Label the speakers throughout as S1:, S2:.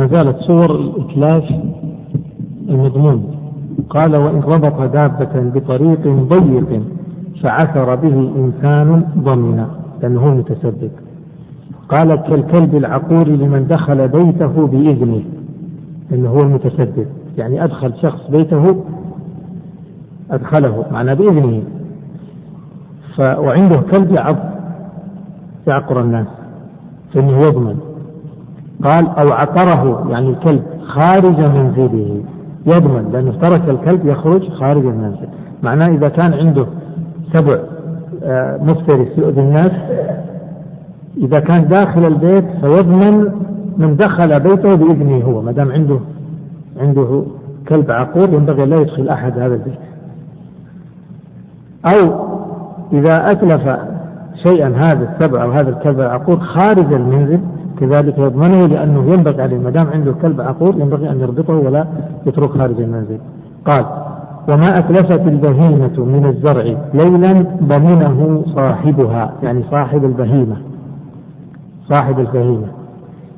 S1: ما زالت صور الإتلاف المضمون. قال وإن ربط دابة بطريق ضيق فعثر به إنسان ضمنا لأنه متسبب قال كالكلب العقور لمن دخل بيته بإذنه لأنه هو المتسبب يعني أدخل شخص بيته أدخله معنى بإذنه. ف وعنده كلب يعض يعقر الناس فإنه يضمن. قال أو عقره يعني الكلب خارج منزله يضمن لأنه ترك الكلب يخرج خارج المنزل معناه إذا كان عنده سبع آه، مفترس يؤذي الناس إذا كان داخل البيت فيضمن من دخل بيته بإذنه هو ما دام عنده عنده كلب عقور ينبغي لا يدخل أحد هذا البيت. أو إذا أتلف شيئا هذا السبع أو هذا الكلب العقور خارج المنزل كذلك يضمنه لأنه ينبغي عليه ما دام عنده كلب عقور ينبغي أن يربطه ولا يترك خارج المنزل. قال وما أتلفت البهيمة من الزرع ليلا ضمنه صاحبها. يعني صاحب البهيمة. صاحب البهيمة.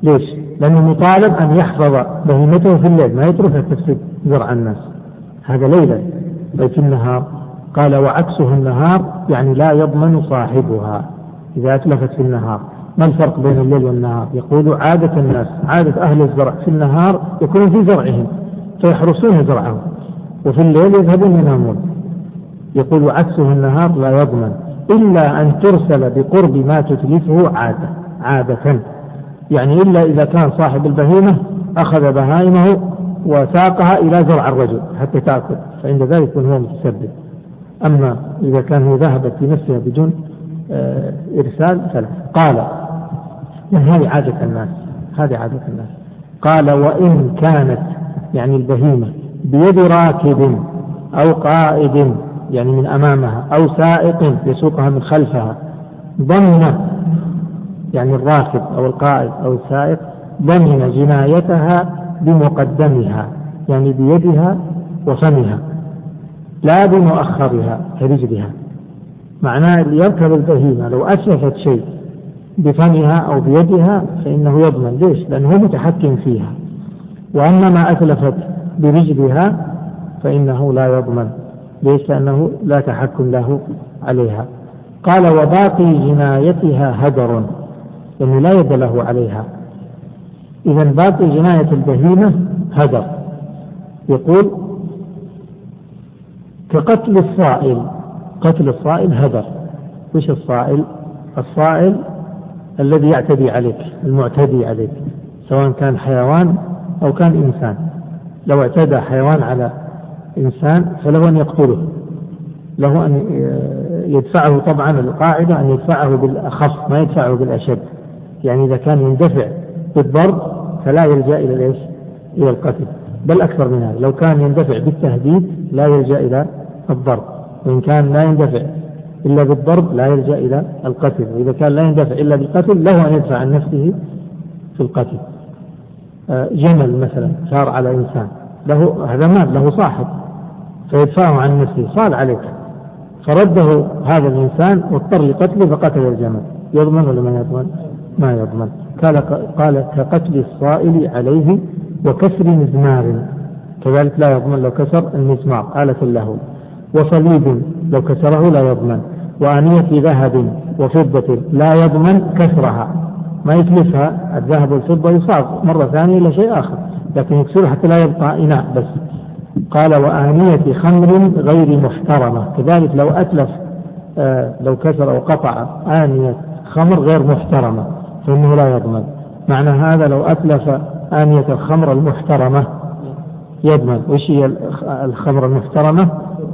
S1: ليش؟ لأنه مطالب أن يحفظ بهيمته في الليل ما يتركها تفسد زرع الناس. هذا ليلا في النهار. قال وعكسه النهار يعني لا يضمن صاحبها. إذا أتلفت في النهار. ما الفرق بين الليل والنهار؟ يقول عادة الناس عادة أهل الزرع في النهار يكونون في زرعهم فيحرسون زرعهم وفي الليل يذهبون ينامون. يقول عكسه النهار لا يضمن إلا أن ترسل بقرب ما تتلفه عادة عادة. يعني إلا إذا كان صاحب البهيمة أخذ بهائمه وساقها إلى زرع الرجل حتى تأكل فعند ذلك يكون هو متسبب. أما إذا كان هو ذهبت بنفسها بدون آه، إرسال فلا قال هذه عادة الناس هذه عادة الناس. قال وإن كانت يعني البهيمة بيد راكب أو قائد يعني من أمامها أو سائق يسوقها من خلفها ضمن يعني الراكب أو القائد أو السائق ضمن جنايتها بمقدمها يعني بيدها وفمها لا بمؤخرها كرجلها. معناه اللي يركب البهيمة لو أتلفت شيء بفمها أو بيدها فإنه يضمن. ليش؟ لأنه هو متحكم فيها. وأما ما أتلفت برجلها فإنه لا يضمن. ليش؟ لأنه لا تحكم له عليها. قال وباقي جنايتها هدر. لأنه لا يد له عليها. إذا باقي جناية البهيمة هدر. يقول كقتل الصائل قتل الصائل هدر. وش الصائل؟ الصائل الذي يعتدي عليك المعتدي عليك سواء كان حيوان أو كان إنسان. لو اعتدى حيوان على إنسان فله أن يقتله له أن يدفعه طبعا القاعدة أن يدفعه بالأخف ما يدفعه بالأشد. يعني إذا كان يندفع بالضرب فلا يلجأ إلى الإيش؟ إلى القتل. بل أكثر من هذا لو كان يندفع بالتهديد لا يلجأ إلى الضرب. وإن كان لا يندفع إلا بالضرب لا يلجأ إلى القتل وإذا كان لا يندفع إلا بالقتل له أن يدفع عن نفسه في القتل. آه، جمل مثلا سار على إنسان له هذا مال له صاحب فيدفعه عن نفسه صال عليك. فرده هذا الإنسان واضطر لقتله فقتل الجمل. يضمن ولا ما يضمن؟ ما يضمن. قال قال كقتل الصائل عليه وكسر مزمار. كذلك لا يضمن لو كسر المزمار آلة له. وصليب لو كسره لا يضمن وآنية ذهب وفضة لا يضمن كسرها. ما يتلفها الذهب والفضة يصاب مرة ثانية إلى شيء آخر لكن يكسرها حتى لا يبقى إناء بس. قال وآنية خمر غير محترمة. كذلك لو أتلف آه لو كسر أو قطع آنية خمر غير محترمة فإنه لا يضمن. معنى هذا لو أتلف آنية الخمر المحترمة يضمن. وش هي الخمر المحترمة؟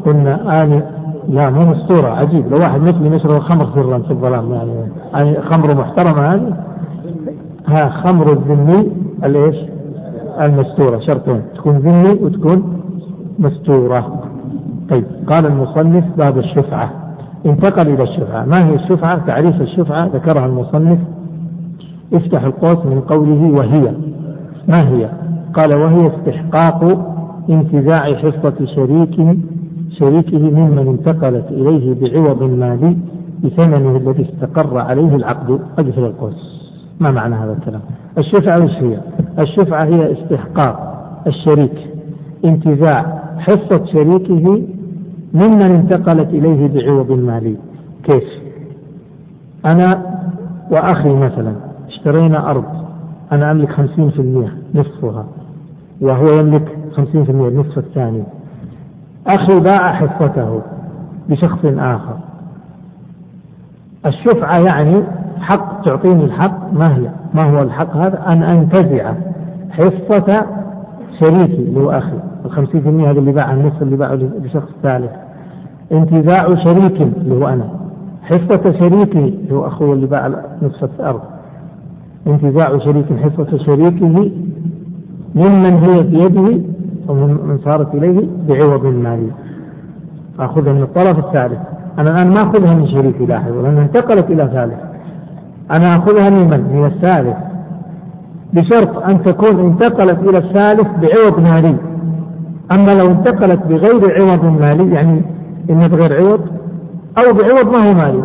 S1: قلنا آنية لا مو مستورة عجيب. لو واحد مثلي يشرب الخمر سرا في الظلام يعني يعني خمر محترمة هذه ها خمر الذمي الإيش؟ المستورة شرطين تكون ذمي وتكون مستورة. طيب قال المصنف باب الشفعة. انتقل إلى الشفعة. ما هي الشفعة؟ تعريف الشفعة ذكرها المصنف. افتح القوس من قوله وهي. ما هي؟ قال وهي استحقاق انتزاع حصة شريك شريكه ممن انتقلت إليه بعوض مالي بثمنه الذي استقر عليه العقد أقفل القوس. ما معنى هذا الكلام؟ الشفعة وش هي؟ الشفعة هي استحقاق الشريك انتزاع حصة شريكه ممن انتقلت إليه بعوض مالي كيف؟ أنا وأخي مثلا اشترينا أرض أنا أملك خمسين في المئة نصفها وهو يملك خمسين في المئة النصف الثاني. أخي باع حصته لشخص آخر. الشفعة يعني حق تعطيني الحق ما هي؟ ما هو الحق هذا؟ أن أنتزع حصة شريكي اللي هو أخي. الخمسين في المئة هذا اللي باعها النصف اللي باعه لشخص ثالث. انتزاع شريك اللي هو أنا. حصة شريكي اللي هو أخوه اللي باع نصف الأرض. انتزاع شريك حصة شريكه ممن هي في يده ومن صارت إليه بعوض مالي أخذها من الطرف الثالث. أنا الآن ما أخذها من شريكي لاحظ لأنها انتقلت إلى ثالث. أنا أخذها من من؟ من الثالث. بشرط أن تكون انتقلت إلى الثالث بعوض مالي. أما لو انتقلت بغير عوض مالي يعني إما بغير عوض أو بعوض ما هو مالي.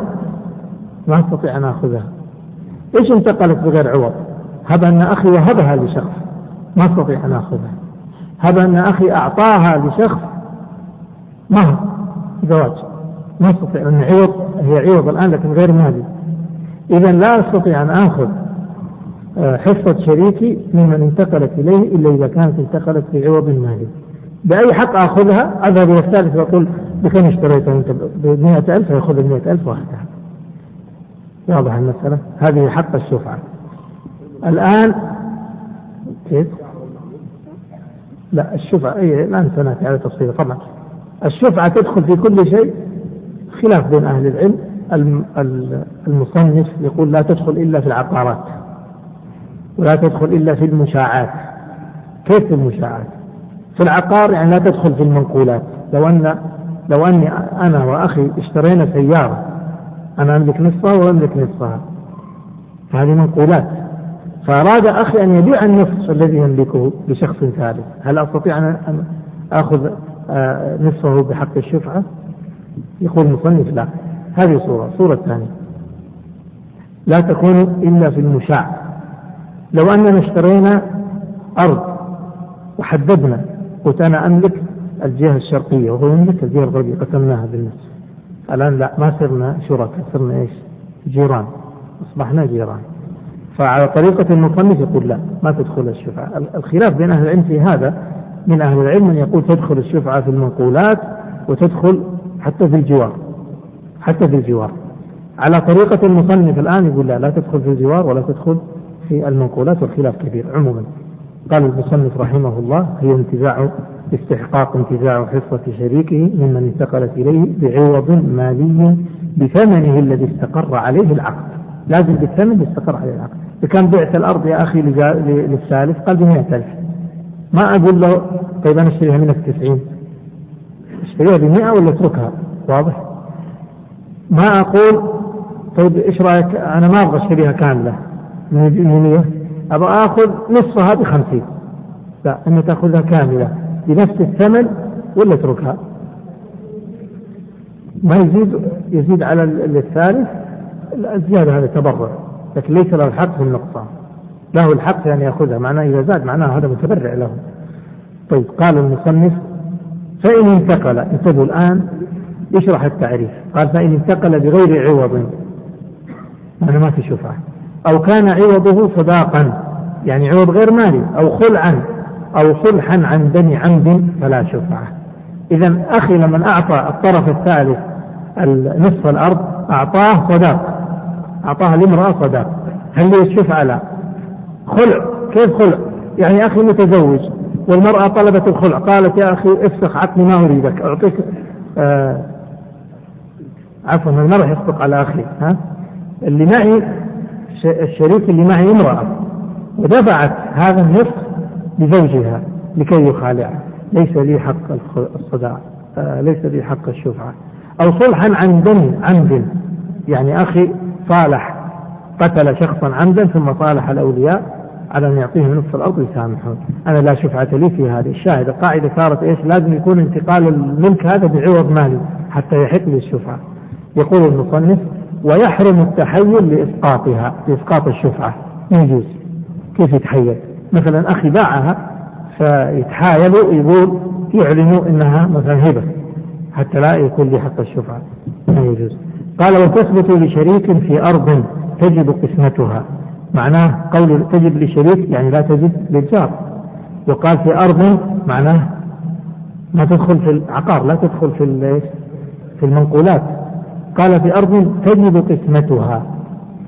S1: ما أستطيع أن آخذها. إيش انتقلت بغير عوض؟ هب أن أخي وهبها لشخص. ما أستطيع أن آخذها. هب أن أخي أعطاها لشخص مهر زواج. ما أستطيع أن عوض هي عوض الآن لكن غير مالي إذا لا أستطيع أن آخذ آه، حصة شريكي ممن انتقلت إليه إلا إذا كانت انتقلت بعوض مالي بأي حق آخذها؟ أذهب إلى الثالث وأقول بكم اشتريتها أنت ب 100000 فيأخذ ال 100000 وحدها واضح المسألة؟ هذه حق الشفعة. الآن كيف؟ لا الشفعة أي الآن سنأتي على تفصيله طبعا. الشفعة تدخل في كل شيء خلاف بين أهل العلم. المصنف يقول لا تدخل إلا في العقارات ولا تدخل إلا في المشاعات. كيف في المشاعات؟ في العقار يعني لا تدخل في المنقولات. لو أن لو أني أنا وأخي اشترينا سيارة أنا أملك نصفها وأملك نصفها هذه منقولات. فأراد أخي أن يبيع النصف الذي يملكه لشخص ثالث. هل أستطيع أن آخذ آه، نصفه بحق الشفعة؟ يقول المصنف لا. هذه صورة. صورة ثانية. لا تكون إلا في المشاع. لو أننا اشترينا أرض وحددنا قلت أنا أملك الجهة الشرقية وهو يملك الجهة الغربية قسمناها بالنصف. الآن لا ما صرنا شركاء صرنا إيش؟ جيران. أصبحنا جيران. فعلى طريقة المصنف يقول لا ما تدخل الشفعة. الخلاف بين أهل العلم في هذا من أهل العلم من يقول تدخل الشفعة في المنقولات وتدخل حتى في الجوار حتى في الجوار. على طريقة المصنف الآن يقول لا لا تدخل في الجوار ولا تدخل في المنقولات والخلاف كبير عموما. قال المصنف رحمه الله هي انتزاع استحقاق انتزاع حصة شريكه ممن انتقلت إليه بعوض مالي بثمنه الذي استقر عليه العقد. لازم بالثمن اللي استقر عليه العقد. كان بعت الأرض يا أخي للثالث قال بمئة ألف ما أقول له طيب أنا أشتريها منك 90 أشتريها ب 100 ولا أتركها؟ واضح؟ ما أقول طيب إيش رأيك؟ أنا ما أبغى أشتريها كاملة. من 100 أبغى آخذ نصفها ب 50 لا أنت تأخذها كاملة. بنفس الثمن ولا أتركها؟ ما يزيد يزيد على الثالث الزيادة هذا تبرع. لكن ليس له الحق في النقصان. له الحق في أن يأخذها. معناه إذا زاد معناه هذا متبرع له. طيب قال المصنف فإن انتقل انتبهوا الآن يشرح التعريف. قال فإن انتقل بغير عوض. أنا ما في شفعة أو كان عوضه صداقا يعني عوض غير مالي أو خلعا أو صلحا عن دم عمد فلا شفعة إذا أخي لمن أعطى الطرف الثالث نصف الأرض أعطاه صداق. أعطاها لامرأة صداق. هل لي الشفعة لا خلع. كيف خلع؟ يعني أخي متزوج والمرأة طلبت الخلع. قالت يا أخي افسخ عقلي ما أريدك. أعطيك آه عفوا ما راح يصدق على أخي ها؟ اللي معي الشريك اللي معي امرأة ودفعت هذا النصف لزوجها لكي يخالعها ليس لي حق الصداع آه ليس لي حق الشفعة. أو صلحا عن دم عمد. يعني أخي صالح قتل شخصا عمدا ثم صالح الأولياء على أن يعطيه نصف الأرض ويسامحون أنا لا شفعة لي في هذه الشاهد القاعدة صارت إيش؟ لازم يكون انتقال الملك هذا بعوض مالي حتى يحق لي الشفعة يقول المصنف ويحرم التحيل لإسقاطها لإسقاط الشفعة. ما يجوز. كيف يتحيل مثلا أخي باعها فيتحايلوا يقول يعلنوا إنها مثلا هبة حتى لا يكون لي حق الشفعة. ما يجوز. قال وتثبت لشريك في أرض تجب قسمتها. معناه قول تجب لشريك يعني لا تجب للجار. وقال في أرض معناه ما تدخل في العقار لا تدخل في في المنقولات. قال في أرض تجب قسمتها.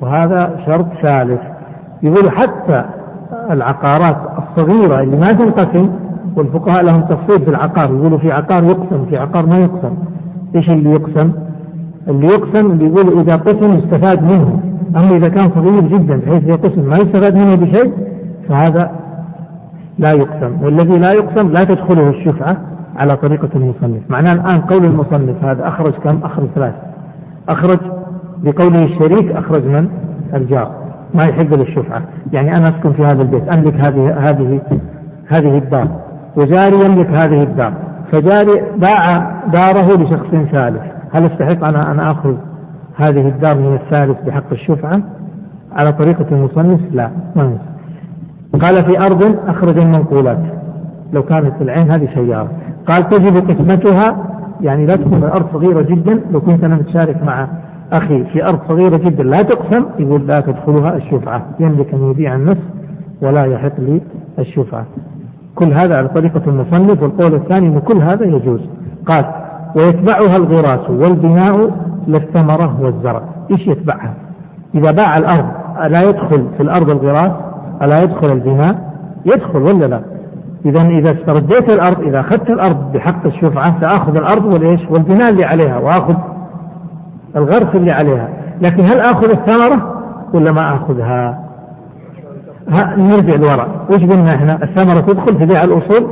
S1: وهذا شرط ثالث. يقول حتى العقارات الصغيرة اللي ما تنقسم والفقهاء لهم تفصيل في العقار يقولوا في عقار يقسم في عقار ما يقسم. إيش اللي يقسم؟ اللي يقسم اللي يقول إذا قسم يستفاد منه. أما إذا كان صغير جدا بحيث إذا قسم ما يستفاد منه بشيء فهذا لا يقسم. والذي لا يقسم لا تدخله الشفعة على طريقة المصنف. معناه الآن قول المصنف هذا أخرج كم؟ أخرج ثلاث أخرج بقوله الشريك أخرج من؟ الجار. ما يحق للشفعة. يعني أنا أسكن في هذا البيت أملك هذه هذه هذه الدار. وجاري يملك هذه الدار. فجاري باع داره لشخص ثالث. هل استحق أنا أن آخذ هذه الدار من الثالث بحق الشفعة؟ على طريقة المصنف لا ما قال في أرض أخرج المنقولات. لو كانت العين هذه سيارة. قال تجب قسمتها يعني لا تكون الأرض صغيرة جدا. لو كنت أنا متشارك مع أخي في أرض صغيرة جدا لا تقسم يقول لا تدخلها الشفعة. يملك أن يبيع النصف ولا يحق لي الشفعة. كل هذا على طريقة المصنف والقول الثاني أن كل هذا يجوز. قال ويتبعها الغراس والبناء للثمرة والزرع. إيش يتبعها؟ إذا باع الأرض ألا يدخل في الأرض الغراس ألا يدخل البناء؟ يدخل ولا لا؟ إذا إذا استرديت الأرض إذا أخذت الأرض بحق الشفعة سآخذ الأرض والإيش؟ والبناء اللي عليها وآخذ الغرس اللي عليها. لكن هل آخذ الثمرة ولا ما آخذها؟ نرجع لورا وش قلنا إحنا؟ الثمرة تدخل في بيع الأصول؟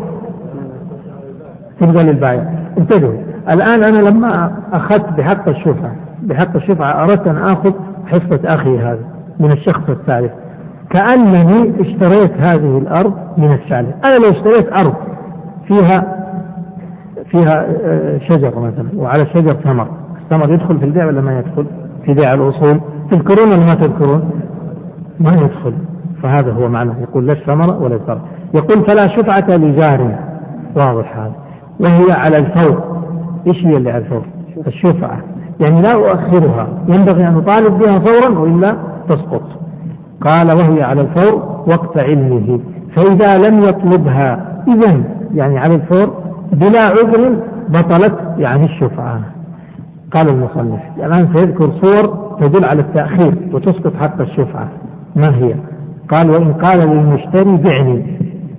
S1: تبقى للبايع. انتبهوا. الآن أنا لما أخذت بحق الشفعة بحق الشفعة أردت أن آخذ حصة أخي هذا من الشخص الثالث. كأنني اشتريت هذه الأرض من الثالث أنا لو اشتريت أرض فيها فيها آه، شجر مثلا وعلى الشجر ثمر. الثمر يدخل في البيع ولا ما يدخل؟ في بيع الأصول. تذكرون ولا ما تذكرون؟ ما يدخل. فهذا هو معنى يقول لا الثمرة ولا الزرع يقول فلا شفعة لجار. واضح هذا. وهي على الفور. إيش هي اللي على الفور؟ الشفعة يعني لا أؤخرها. ينبغي أن أطالب بها فورا وإلا تسقط. قال وهي على الفور وقت علمه. فإذا لم يطلبها إذا يعني على الفور بلا عذر بطلت يعني الشفعة قال المصنف الآن سيذكر صور تدل على التأخير وتسقط حق الشفعة ما هي؟ قال وإن قال للمشتري بعني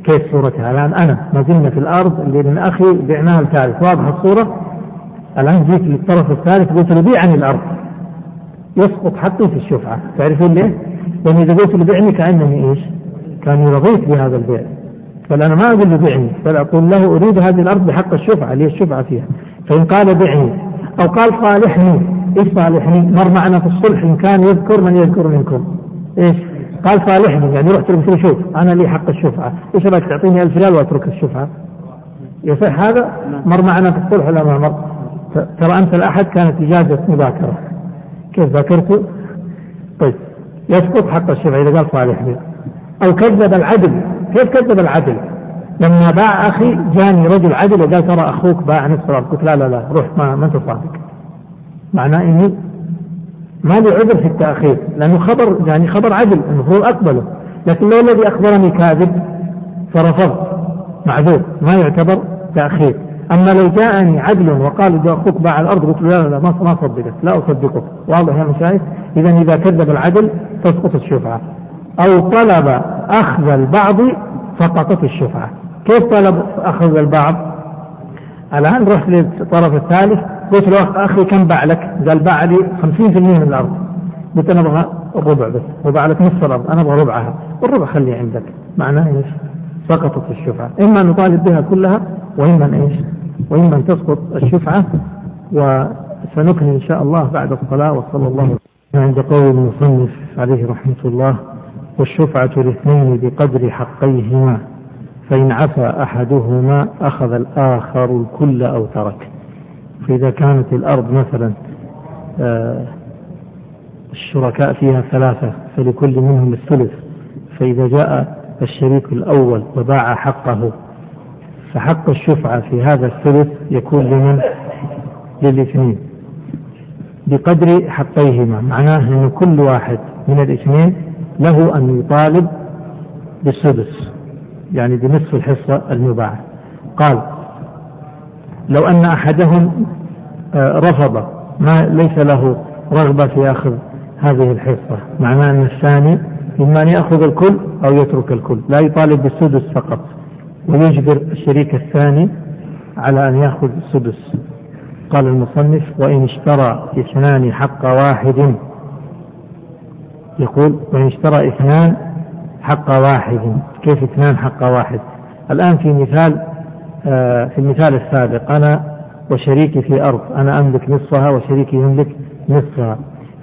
S1: كيف صورتها الآن أنا ما زلنا في الأرض اللي من أخي بعناها الثالث واضحة الصورة الآن جيت للطرف الثالث قلت له بيعني الأرض يسقط حقي في الشفعة تعرفون ليه؟ لأن إذا قلت له بعني كأنني إيش؟ كأني رضيت بهذا البيع بل أنا ما أقول له بعني بل أقول له أريد هذه الأرض بحق الشفعة هي الشفعة فيها فإن قال بعني أو قال صالحني إيش صالحني؟ مر معنا في الصلح إن كان يذكر من يذكر منكم إيش؟ قال صالحني يعني رحت له شوف أنا لي حق الشفعة، إيش رأيك تعطيني 1000 ريال وأترك الشفعة؟ يصح هذا؟ مر معنا في الصلح ولا ما مر؟ ترى أنت الأحد كانت إجازة مذاكرة. كيف ذاكرته؟ طيب يسقط حق الشفعة إذا قال صالحني. أو كذب العدل، كيف كذب العدل؟ لما باع أخي جاني رجل عدل وقال ترى أخوك باع نصف قلت لا لا لا روح ما أنت صادق. معناه إني ما لي عذر في التأخير لأنه خبر يعني خبر عدل المفروض أقبله. لكن لو الذي أخبرني كاذب فرفضت معذور ما يعتبر تأخير. أما لو جاءني عدل وقال إذا أخوك باع الأرض قلت له لا لا ما أصدقك لا أصدقك. واضح يا مشايخ؟ إذا إذا كذب العدل تسقط الشفعة. أو طلب أخذ البعض سقطت الشفعة. كيف طلب أخذ البعض؟ الآن رحت للطرف الثالث قلت له أخي كم باع لك؟ قال باع لي 50% من الأرض قلت أنا أبغى الربع بس وباع لك نصف الأرض أنا أبغى ربعها والربع خليه عندك معناه إيش؟ سقطت الشفعة إما نطالب بها كلها وإما إيش؟ وإما تسقط الشفعة وسنكمل إن شاء الله بعد الصلاة وصلى الله عند قول المصنف عليه رحمة الله والشفعة الاثنين بقدر حقيهما فإن عفى أحدهما أخذ الآخر الكل أو ترك. فإذا كانت الأرض مثلا آه، الشركاء فيها ثلاثة فلكل منهم الثلث. فإذا جاء الشريك الأول وباع حقه فحق الشفعة في هذا الثلث يكون لمن؟ للاثنين. بقدر حقيهما معناه أن كل واحد من الاثنين له أن يطالب بالسدس. يعني بنصف الحصة المباعة. قال لو أن أحدهم آه، رفض ما ليس له رغبة في أخذ هذه الحصة معناه أن الثاني إما أن يأخذ الكل أو يترك الكل لا يطالب بالسدس فقط ويجبر الشريك الثاني على أن يأخذ السدس. قال المصنف وإن اشترى اثنان حق واحد يقول وإن اشترى اثنان حق واحد كيف اثنان حق واحد؟ الآن في مثال آه، في المثال السابق أنا وشريكي في أرض أنا أملك نصفها وشريكي يملك نصفها.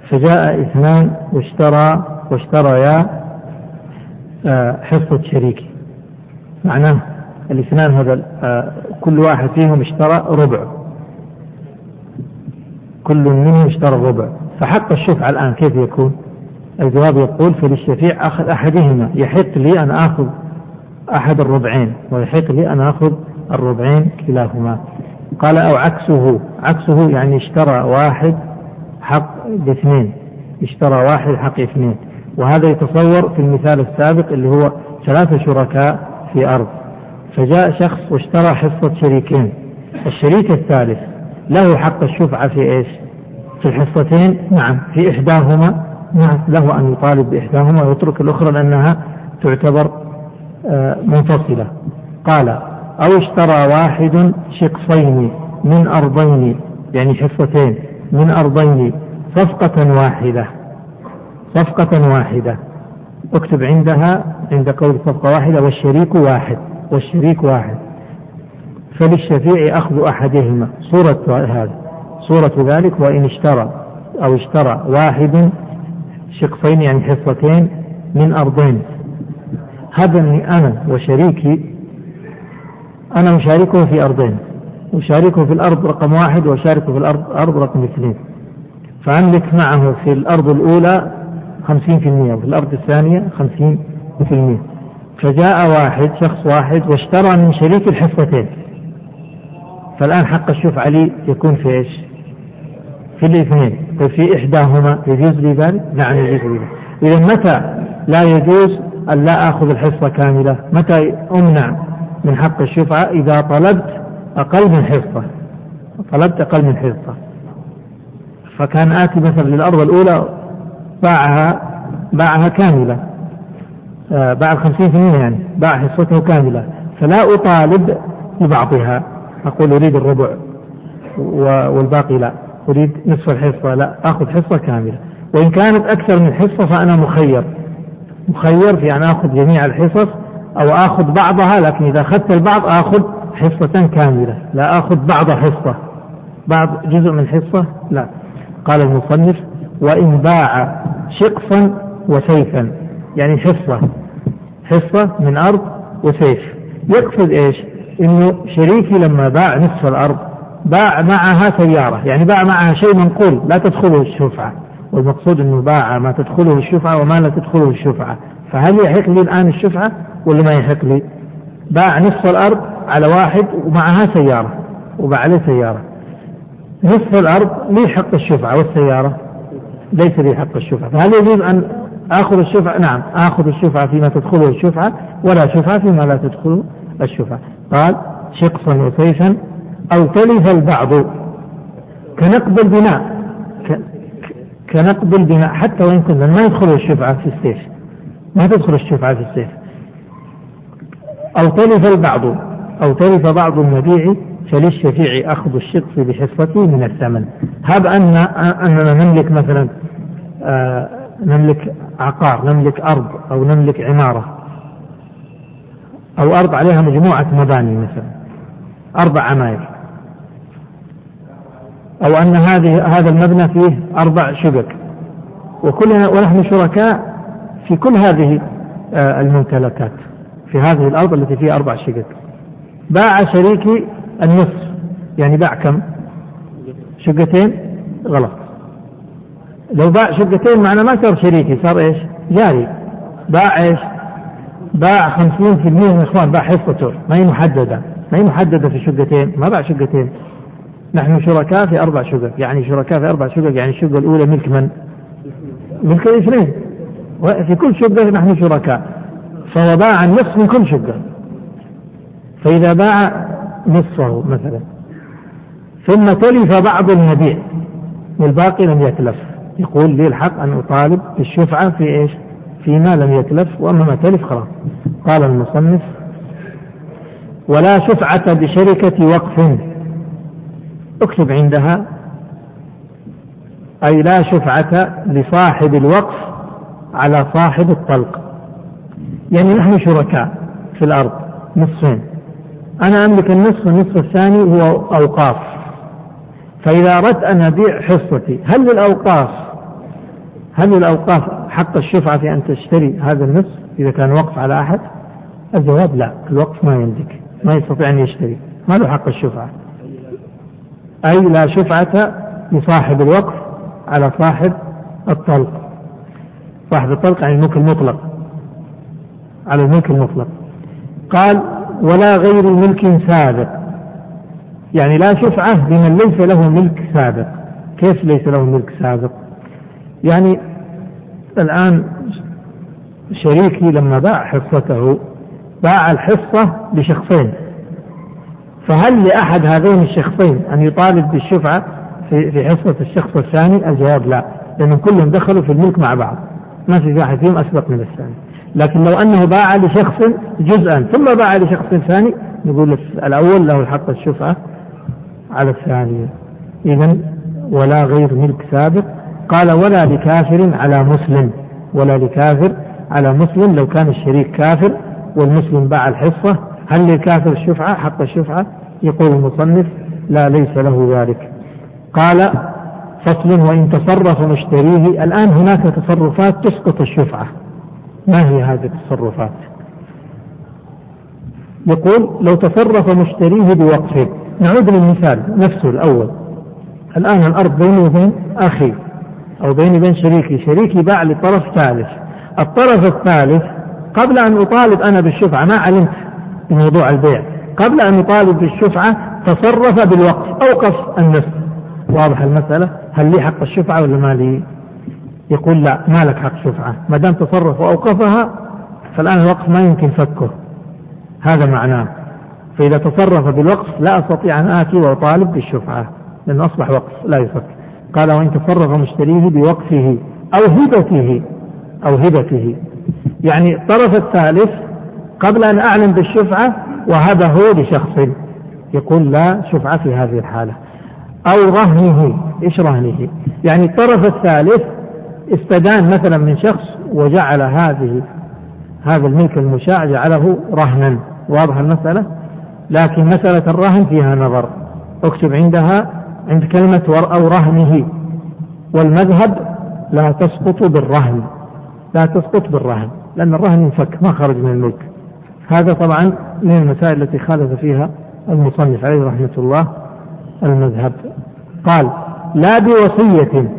S1: فجاء اثنان واشترى واشتريا آه، حصة شريكي. معناه الاثنان هذا آه، كل واحد فيهم اشترى ربع. كل منهم اشترى الربع فحق الشفعة الآن كيف يكون؟ الجواب يقول فللشفيع أخذ أحدهما يحق لي أن آخذ أحد الربعين ويحق لي أن آخذ الربعين كلاهما. قال أو عكسه عكسه يعني اشترى واحد حق باثنين اشترى واحد حق اثنين. وهذا يتصور في المثال السابق اللي هو ثلاثة شركاء في أرض. فجاء شخص واشترى حصة شريكين. الشريك الثالث له حق الشفعة في إيش؟ في الحصتين؟ نعم في إحداهما نعم له أن يطالب بإحداهما ويترك الأخرى لأنها تعتبر آه، منفصلة. قال أو اشترى واحد شقصين من أرضين يعني حصتين من أرضين صفقة واحدة صفقة واحدة. اكتب عندها عند قول صفقة واحدة والشريك واحد والشريك واحد. فللشفيع أخذ أحدهما. صورة هذا صورة ذلك وإن اشترى أو اشترى واحد شقفين يعني حصتين من أرضين. هبني أنا وشريكي أنا أشاركه في أرضين. أشاركه في الأرض رقم واحد وأشاركه في الأرض أرض رقم اثنين. فأملك معه في الأرض الأولى خمسين في المية وفي الأرض الثانية خمسين في المية. فجاء واحد شخص واحد واشترى من شريك الحصتين. فالآن حق الشفعة لي يكون في إيش؟ في الاثنين في إحداهما يجوز لي ذلك؟ نعم يجوز لي ذلك. إذا متى لا يجوز أن لا آخذ الحصة كاملة؟ متى أمنع من حق الشفعة إذا طلبت أقل من حصة؟ طلبت أقل من حصة. فكان آتي مثلا للأرض الأولى باعها باعها كاملة. آه، باع الخمسين المئة يعني باع حصته كاملة. فلا أطالب ببعضها. أقول أريد الربع والباقي لا. أريد نصف الحصة. لا أخذ حصة كاملة. وإن كانت أكثر من حصة فأنا مخير. مخير في أن آخذ جميع الحصص أو آخذ بعضها لكن إذا أخذت البعض آخذ حصة كاملة. لا آخذ بعض حصة. بعض جزء من حصة؟ لا. قال المصنف وإن باع شقفا وسيفا. يعني حصة. حصة من أرض وسيف. يقصد إيش؟ إنه شريكي لما باع نصف الأرض. باع معها سيارة. يعني باع معها شيء منقول لا تدخله الشفعة. والمقصود أنه باع ما تدخله الشفعة وما لا تدخله الشفعة. فهل يحق لي الآن الشفعة ولا ما يحق لي؟ باع نصف الأرض على واحد ومعها سيارة وباع عليه سيارة. نصف الأرض لي حق الشفعة والسيارة؟ ليس لي حق الشفعة. فهل يجوز أن آخذ الشفعة؟ نعم آخذ الشفعة فيما تدخله الشفعة ولا شفعة فيما لا تدخله الشفعة. قال شقصا وسيفا أو تلف البعض كنقب البناء كنقب البناء حتى وإن كنا ما يدخل الشفعة في السيف ما تدخل الشفعة في السيف. أو تلف البعض أو تلف بعض المبيع فللشفيع أخذ الشقف بحصته من الثمن. هب أن أننا نملك مثلا آه نملك عقار نملك أرض أو نملك عمارة. أو أرض عليها مجموعة مباني مثلا أربع عماير. أو أن هذه هذا المبنى فيه أربع شقق وكلنا ونحن شركاء في كل هذه آه، الممتلكات في هذه الأرض التي فيها أربع شقق باع شريكي النصف يعني باع كم؟ شقتين غلط. لو باع شقتين معنى ما صار شريكي صار إيش؟ جاري. باع إيش؟ باع 50% من الإخوان باع حصته ما هي محددة. ما هي محددة في شقتين ما باع شقتين نحن شركاء في أربع شقق. يعني شركاء في أربع شقق يعني الشقة الأولى ملك من؟ ملك الاثنين. في كل شقة نحن شركاء. فهو باع النصف من كل شقة. فإذا باع نصفه مثلا. ثم تلف بعض المبيع. والباقي لم يتلف. يقول لي الحق أن أطالب بالشفعة في إيش؟ فيما لم يتلف وأما ما تلف خلاص. قال المصنف ولا شفعة بشركة وقف. اكتب عندها أي لا شفعة لصاحب الوقف على صاحب الطلق. يعني نحن شركاء في الأرض نصفين. أنا أملك النصف النصف الثاني هو أوقاف. فإذا أردت أن أبيع حصتي هل للأوقاف؟ هل للأوقاف حق الشفعة في أن تشتري هذا النصف إذا كان وقف على أحد؟ الجواب لا الوقف ما يملك ما يستطيع أن يشتري. ما له حق الشفعة. أي لا شفعة لصاحب الوقف على صاحب الطلق. صاحب الطلق يعني الملك المطلق على الملك المطلق. قال ولا غير ملك سابق. يعني لا شفعة لمن ليس له ملك سابق. كيف ليس له ملك سابق؟ يعني الآن شريكي لما باع حصته باع الحصة لشخصين. فهل لأحد هذين الشخصين أن يطالب بالشفعة في في حصة الشخص الثاني؟ الجواب لا، لأنهم كلهم دخلوا في الملك مع بعض، ما في واحد فيهم أسبق من الثاني. لكن لو أنه باع لشخص جزءا ثم باع لشخص ثاني نقول الأول له حق الشفعة على الثاني. إذا ولا غير ملك سابق قال ولا لكافر على مسلم ولا لكافر على مسلم لو كان الشريك كافر والمسلم باع الحصة هل للكافر الشفعة حق الشفعة؟ يقول المصنف لا ليس له ذلك. قال فصل وإن تصرف مشتريه الآن هناك تصرفات تسقط الشفعة. ما هي هذه التصرفات؟ يقول لو تصرف مشتريه بوقف. نعود للمثال نفسه الأول. الآن الأرض بيني وبين أخي أو بيني وبين شريكي. شريكي باع لطرف ثالث. الطرف الثالث قبل أن أطالب أنا بالشفعة ما علمت. بموضوع البيع. قبل أن يطالب بالشفعة تصرف بالوقف أوقف النفس. واضح المسألة؟ هل لي حق الشفعة ولا ما لي؟ يقول لا ما لك حق شفعة. ما دام تصرف وأوقفها فالآن الوقف ما يمكن فكه. هذا معناه. فإذا تصرف بالوقف لا أستطيع أن آتي وأطالب بالشفعة لأنه أصبح وقف لا يفك. قال وإن تصرف مشتريه بوقفه أو هبته أو هبته. يعني الطرف الثالث قبل أن أعلن بالشفعة وهبه لشخص يقول لا شفعة في هذه الحالة. أو رهنه إيش رهنه؟ يعني الطرف الثالث استدان مثلا من شخص وجعل هذه هذا الملك المشاع جعله رهنا. واضح المسألة؟ لكن مسألة الرهن فيها نظر. اكتب عندها عند كلمة أو رهنه. والمذهب لا تسقط بالرهن. لا تسقط بالرهن لأن الرهن ينفك ما خرج من الملك. هذا طبعا من المسائل التي خالف فيها المصنف عليه رحمة الله المذهب قال لا بوصية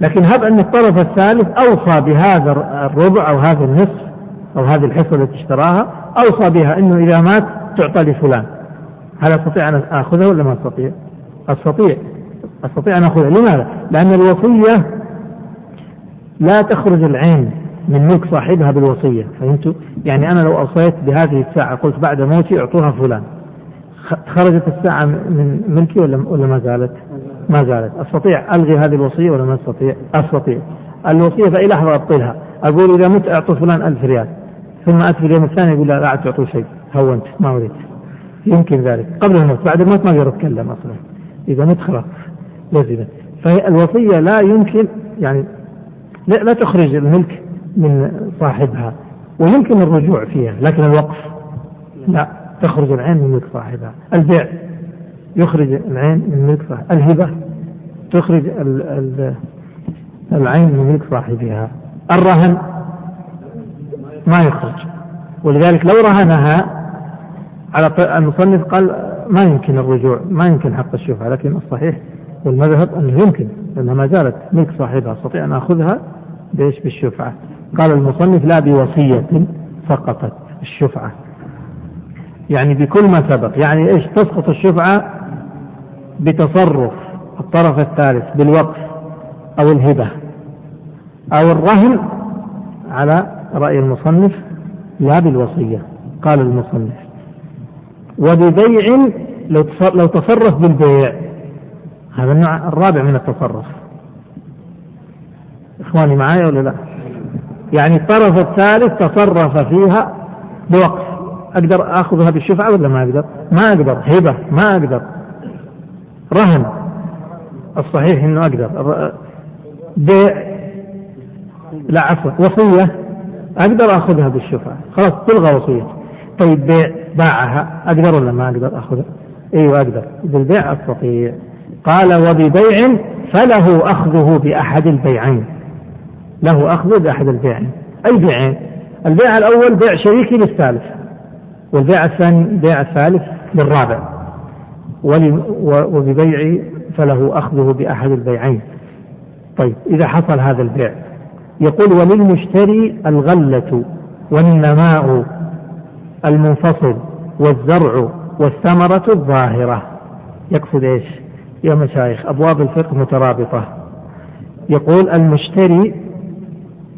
S1: لكن هب أن الطرف الثالث أوصى بهذا الربع أو هذا النصف أو هذه الحصة التي اشتراها أوصى بها أنه إذا مات تعطى لفلان هل أستطيع أن آخذها ولا ما أستطيع؟ أستطيع أستطيع أن أخذها لماذا؟ لأن الوصية لا تخرج العين من ملك صاحبها بالوصية فهمتوا؟ يعني أنا لو أوصيت بهذه الساعة قلت بعد موتي أعطوها فلان خرجت الساعة من ملكي ولا ولا ما زالت؟ ما زالت، أستطيع ألغي هذه الوصية ولا ما أستطيع؟ أستطيع. الوصية أي لحظة أبطلها، أقول إذا مت اعطوا فلان ألف ريال. ثم اتي في اليوم الثاني يقول لا لا تعطوا شيء، هونت ما أريد. يمكن ذلك، قبل الموت، بعد الموت ما أقدر أتكلم أصلا. إذا مت خلاص لزمت. فهي الوصية لا يمكن يعني لا تخرج الملك من صاحبها ويمكن الرجوع فيها لكن الوقف لا تخرج العين من ملك صاحبها. البيع يخرج العين من ملك صاحبها الهبة تخرج ال ال العين من ملك صاحبها. الرهن ما يخرج. ولذلك لو رهنها على المصنف قال ما يمكن الرجوع ما يمكن حق الشفعة لكن الصحيح والمذهب أنه يمكن لأنها ما زالت ملك صاحبها أستطيع أن آخذها بإيش بالشفعة. قال المصنف لا بوصية سقطت الشفعة. يعني بكل ما سبق يعني إيش؟ تسقط الشفعة بتصرف الطرف الثالث بالوقف أو الهبة أو الرهن على رأي المصنف لا بالوصية قال المصنف. وببيع لو تصرف بالبيع هذا النوع الرابع من التصرف. إخواني معايا ولا لا؟ يعني الطرف الثالث تصرف فيها بوقف. أقدر أخذها بالشفعة ولا ما أقدر؟ ما أقدر. هبة. ما أقدر. رهن. الصحيح أنه أقدر. بيع. لا عفوا. وصية. أقدر أخذها بالشفعة خلاص تلغى وصية. طيب بيع. باعها. أقدر ولا ما أقدر أخذها؟ أيوة أقدر. بالبيع أستطيع. قال وببيع فله أخذه بأحد البيعين. له أخذه بأحد البيعين. أي بيعين؟ البيع الأول بيع شريكي للثالث والبيع الثاني بيع الثالث للرابع. وببيع فله أخذه بأحد البيعين. طيب إذا حصل هذا البيع يقول وللمشتري الغلة والنماء المنفصل والزرع والثمرة الظاهرة. يقصد إيش؟ يا مشايخ أبواب الفقه مترابطة. يقول المشتري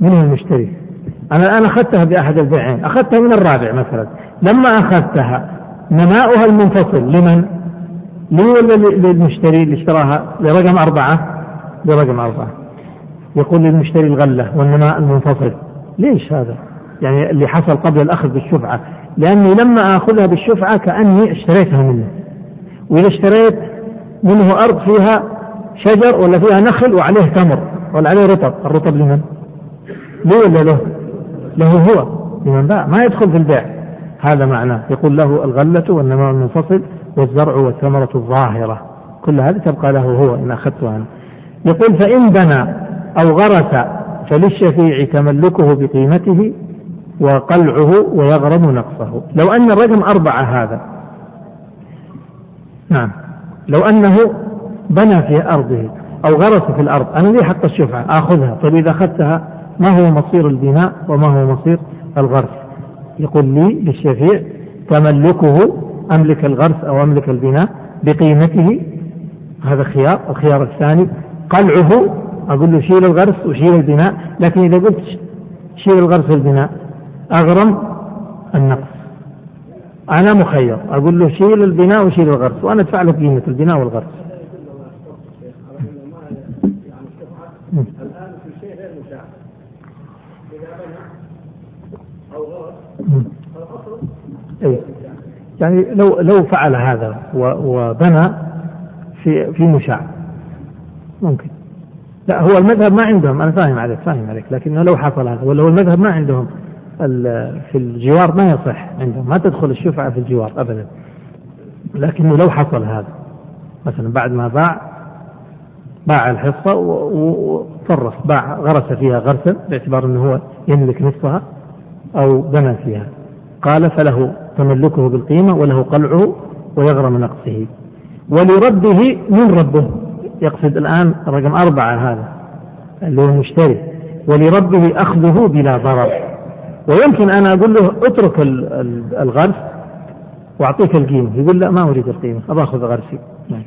S1: من هو المشتري؟ أنا الآن أخذتها بأحد البيعين أخذتها من الرابع مثلا لما أخذتها نماؤها المنفصل لمن؟ لي ولا للمشتري اللي اشتراها لرقم أربعة؟ لرقم أربعة يقول للمشتري الغلة والنماء المنفصل ليش هذا؟ يعني اللي حصل قبل الأخذ بالشفعة لأني لما آخذها بالشفعة كأني اشتريتها منه وإذا اشتريت منه أرض فيها شجر ولا فيها نخل وعليه تمر ولا عليه رطب الرطب لمن؟ لي ولا له؟ له هو لمن باع ما يدخل في البيع هذا معناه يقول له الغلة والنماء المنفصل والزرع والثمرة الظاهرة. كل هذه تبقى له هو إن أخذتها أنا يقول فإن بنى أو غرس فللشفيع تملكه بقيمته وقلعه ويغرم نقصه. لو أن الرقم أربعة هذا. نعم. لو أنه بنى في أرضه أو غرس في الأرض أنا لي حق الشفعة؟ آخذها. طيب إذا أخذتها ما هو مصير البناء وما هو مصير الغرس؟ يقول لي للشفيع تملكه أملك الغرس أو أملك البناء بقيمته؟ هذا خيار. الخيار الثاني قلعه. أقول له شيل الغرس وشيل البناء. لكن إذا قلت شيل الغرس والبناء أغرم النقص. أنا مخير. أقول له شيل البناء وشيل الغرس. وأنا أدفع لك قيمة البناء والغرس الآن في شيء غير مشاع إذا بنى أو غرس أي يعني لو لو فعل هذا وبنى في في مشاع ممكن. لا هو المذهب ما عندهم أنا فاهم عليك فاهم عليك لكنه لو حصل هذا ولا هو المذهب ما عندهم في الجوار ما يصح عندهم ما تدخل الشفعة في الجوار ابدا. لكنه لو حصل هذا مثلا بعد ما باع باع الحصة وصرف باع غرس فيها غرسا باعتبار إنه هو يملك نصفها. أو بنى فيها. قال فله تملكه بالقيمة وله قلعه ويغرم نقصه. ولربه من ربه. يقصد الآن رقم أربعة هذا اللي هو المشتري ولربه أخذه بلا ضرر. ويمكن أنا أقول له اترك الغرس وأعطيك القيمة. يقول لا ما أريد القيمة أبغى أخذ غرسي نعم.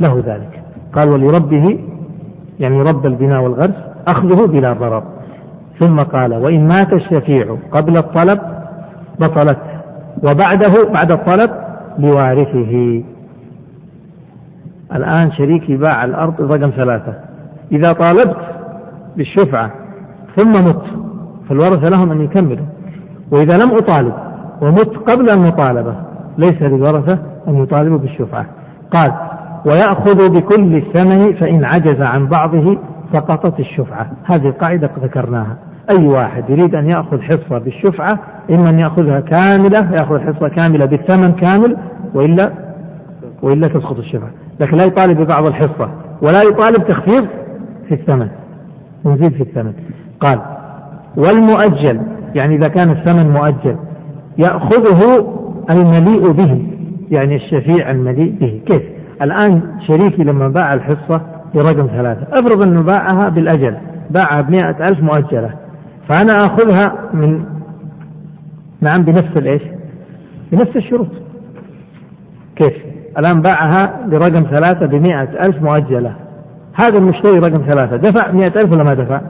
S1: له ذلك. قال ولربه يعني رب البناء والغرس أخذه بلا ضرر. ثم قال وإن مات الشفيع قبل الطلب بطلت وبعده بعد الطلب لوارثه الآن شريكي باع الأرض رقم ثلاثة. إذا طالبت بالشفعة ثم مت فالورثة لهم أن يكملوا. وإذا لم أطالب ومت قبل المطالبة ليس للورثة أن يطالبوا بالشفعة. قال ويأخذ بكل الثمن فإن عجز عن بعضه سقطت الشفعة. هذه القاعدة ذكرناها. أي واحد يريد أن يأخذ حصة بالشفعة إما أن يأخذها كاملة يأخذ حصة كاملة بالثمن كامل وإلا وإلا تسقط الشفعة. لكن لا يطالب ببعض الحصة ولا يطالب تخفيض في الثمن ونزيد في الثمن. قال والمؤجل يعني إذا كان الثمن مؤجل يأخذه المليء به يعني الشفيع المليء به. كيف؟ الآن شريكي لما باع الحصة برقم ثلاثة. أفرض أنه باعها بالأجل. باعها بمئة ألف مؤجلة. فأنا آخذها من نعم بنفس الإيش؟ بنفس الشروط. كيف؟ الآن باعها لرقم ثلاثة بمئة ألف مؤجلة. هذا المشتري رقم ثلاثة. دفع مئة ألف ولا ما دفع؟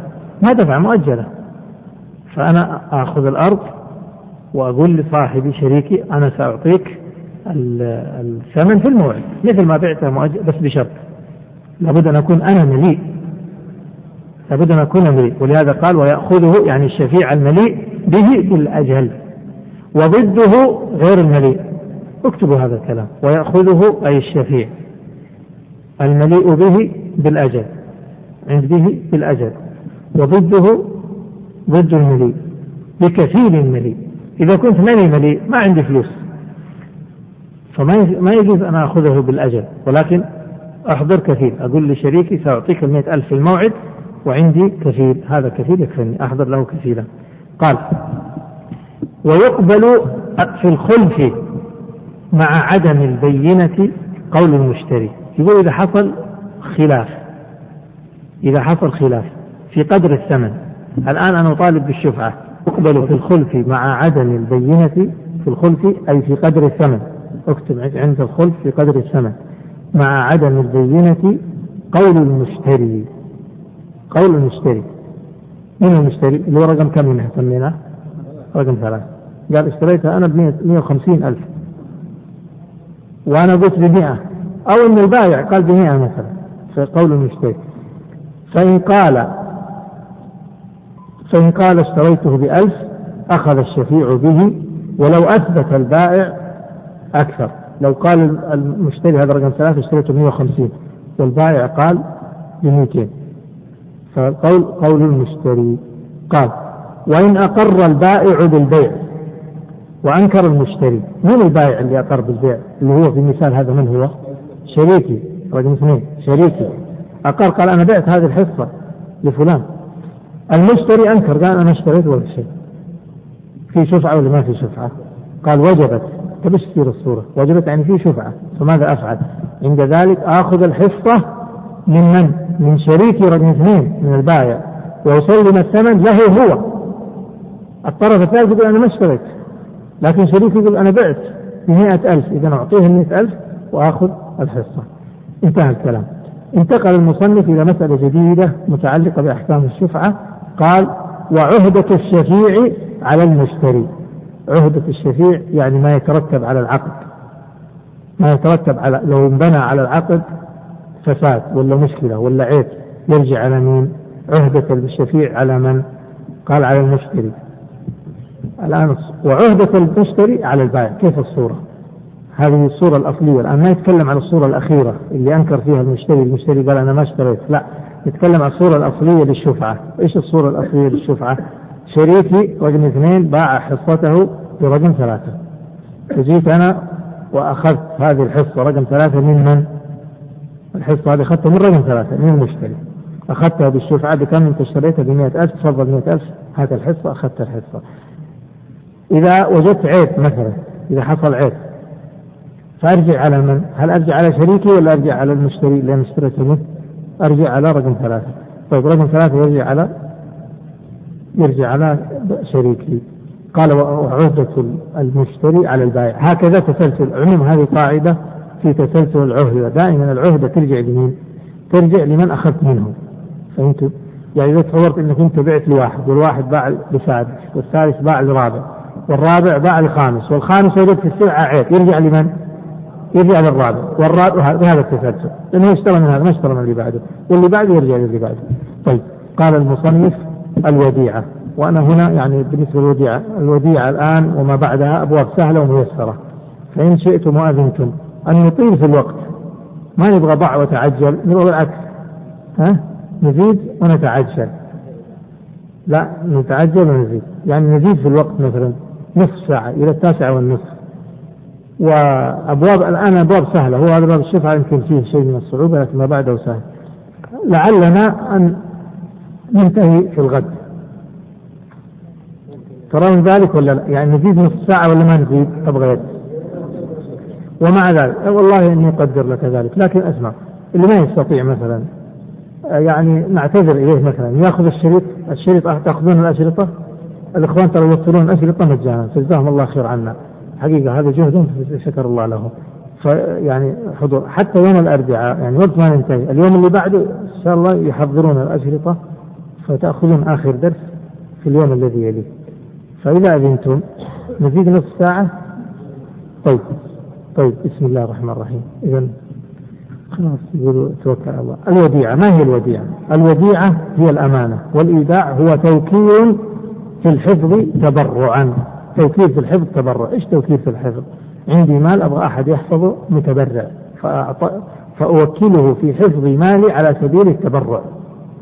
S1: ما دفع مؤجلة. فأنا آخذ الأرض وأقول لصاحبي شريكي أنا سأعطيك الثمن في الموعد. مثل ما بعته مؤجل بس بشرط. لابد أن أكون أنا مليء. لابد أن أكون مليء. ولهذا قال ويأخذه يعني الشفيع المليء به بالأجل وضده غير المليء. اكتبوا هذا الكلام. ويأخذه أي الشفيع المليء به بالأجل. عند به بالأجل. وضده ضد المليء. بكفيل مليء إذا كنت ماني مليء ما عندي فلوس. فما ما يجوز أن آخذه بالأجل. ولكن أحضر كفيل أقول لشريكي سأعطيك المئة ألف في الموعد وعندي كفيل هذا كفيل يكفيني. أحضر له كفيلا قال ويقبل في الخلف مع عدم البينة قول المشتري. يقول إذا حصل خلاف إذا حصل خلاف في قدر الثمن. الآن أنا أطالب بالشفعة. يقبل في الخلف مع عدم البينة في الخلف أي في قدر الثمن. أكتب عند الخلف في قدر الثمن. مع عدم البينة قول المشتري. قول المشتري. من المشتري؟ اللي هو رقم كم منها سميناه؟ رقم ثلاثة. قال اشتريتها أنا ب 150 ألف. وأنا قلت بمئة. أو أن البائع قال بمئة مثلا. في قول المشتري. فإن قال فإن قال اشتريته بألف أخذ الشفيع به ولو أثبت البائع أكثر. لو قال المشتري هذا رقم ثلاثة اشتريته 150 والبائع قال ب 200 فالقول قول المشتري قال وإن أقر البائع بالبيع وأنكر المشتري من البائع اللي أقر بالبيع؟ اللي هو في المثال هذا من هو؟ شريكي رقم اثنين شريكي. أقر قال أنا بعت هذه الحصة لفلان. المشتري أنكر قال أنا اشتريت ولا شيء. في شفعة ولا ما في شفعة؟ قال وجبت. تصير الصورة؟ وجبت يعني في شفعة فماذا أفعل؟ عند ذلك آخذ الحصة من من؟ من شريكي رقم اثنين من البائع وأسلم الثمن له هو. الطرف الثالث يقول أنا ما اشتريت لكن شريكي يقول أنا بعت بمئة ألف إذا أعطيه المئة ألف وآخذ الحصة انتهى الكلام. انتقل المصنف إلى مسألة جديدة متعلقة بأحكام الشفعة قال وعهدة الشفيع على المشتري. عهدة الشفيع يعني ما يترتب على العقد. ما يترتب على لو انبنى على العقد فساد ولا مشكلة ولا عيب. يرجع على مين؟ عهدة الشفيع على من؟ قال على المشتري. الآن وعهدة المشتري على البائع. كيف الصورة؟ هذه الصورة الأصلية. الآن ما يتكلم عن الصورة الأخيرة اللي أنكر فيها المشتري. المشتري قال أنا ما اشتريت. لا يتكلم عن الصورة الأصلية للشفعة. إيش الصورة الأصلية للشفعة؟ شريكي رقم اثنين باع حصته برقم ثلاثة. وجيت أنا وأخذت هذه الحصة رقم ثلاثة من من؟ الحصة هذه أخذتها من رقم ثلاثة من المشتري. أخذتها بالشفعة بكم أنت اشتريتها؟ ب ألف تفضل 100000 هات الحصة أخذت الحصة. إذا وجدت عيب مثلا إذا حصل عيب فأرجع على من؟ هل أرجع على شريكي ولا أرجع على المشتري؟ اللي أنا اشتريته منه؟ أرجع على رقم ثلاثة. طيب رقم ثلاثة يرجع على يرجع على شريكي. قال وعهدة المشتري على البائع. هكذا تسلسل عموم هذه قاعدة في تسلسل العهدة دائما العهدة ترجع لمين؟ ترجع لمن أخذت منه. فهمتوا؟ يعني إذا تصورت أنك أنت بعت لواحد والواحد باع لسادس والثالث باع لرابع والرابع باع لخامس والخامس وجد في السلعة عيب. يرجع لمن؟ يرجع للرابع. والرابع بهذا التسلسل. لأنه اشترى من هذا ما اشترى من اللي بعده. واللي بعده يرجع للي بعده. طيب. قال المصنف الوديعة. وأنا هنا يعني بالنسبة للوديعة. الوديعة الآن وما بعدها أبواب سهلة وميسرة. فإن شئتم وأذنتم. أن نطيل في الوقت. ما نبغى ضع وتعجل. نبغى بالعكس. ها؟ نزيد ونتعجل. لا نتعجل ونزيد. يعني نزيد في الوقت مثلا نصف ساعة إلى التاسعة والنصف. وأبواب الآن أبواب سهلة. هو هذا باب الشفعة يمكن فيه شيء من الصعوبة لكن ما بعده سهل. لعلنا أن ننتهي في الغد. ترون ذلك ولا لا؟ يعني نزيد نصف ساعة ولا ما نزيد؟ أبغى يد. ومع ذلك والله إني أقدر لك ذلك لكن أسمع اللي ما يستطيع مثلا يعني نعتذر إليه مثلا يأخذ الشريط الشريط تأخذون الأشرطة؟ الإخوان ترى يوفرون أشرطة مجانا فجزاهم الله خير عنا. حقيقة هذا جهد شكر الله له. فيعني حضور حتى يوم الأربعاء يعني وقت ما ننتهي اليوم اللي بعده إن شاء الله يحضرون الأشرطة. فتأخذون آخر درس في اليوم الذي يليه. فإذا أذنتم نزيد نصف ساعة. طيب طيب بسم الله الرحمن الرحيم. إذا خلاص يقولوا توكل على الله. الوديعة ما هي الوديعة؟ الوديعة هي الأمانة والإيداع هو توكيل في الحفظ تبرعا. توكيل في الحفظ تبرع. إيش توكيل في الحفظ؟ عندي مال أبغى أحد يحفظه متبرع. فأوكله في حفظ مالي على سبيل التبرع.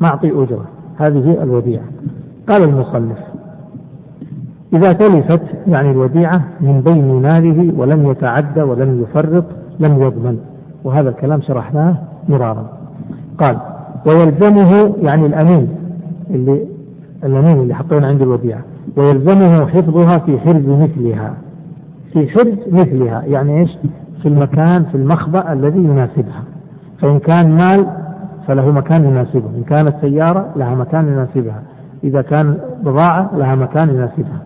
S1: ما أعطي أجرة. هذه الوديعة. قال المصنف إذا تلفت يعني الوديعة من بين ماله ولم يتعدى ولم يفرط لم يضمن وهذا الكلام شرحناه مرارا. قال ويلزمه يعني الأمين اللي الأمين اللي حطينا عند الوديعة ويلزمه حفظها في حرز مثلها. في حرز مثلها يعني إيش؟ في المكان في المخبأ الذي يناسبها. فإن كان مال فله مكان يناسبه. إن كانت سيارة لها مكان يناسبها. إذا كان بضاعة لها مكان يناسبها.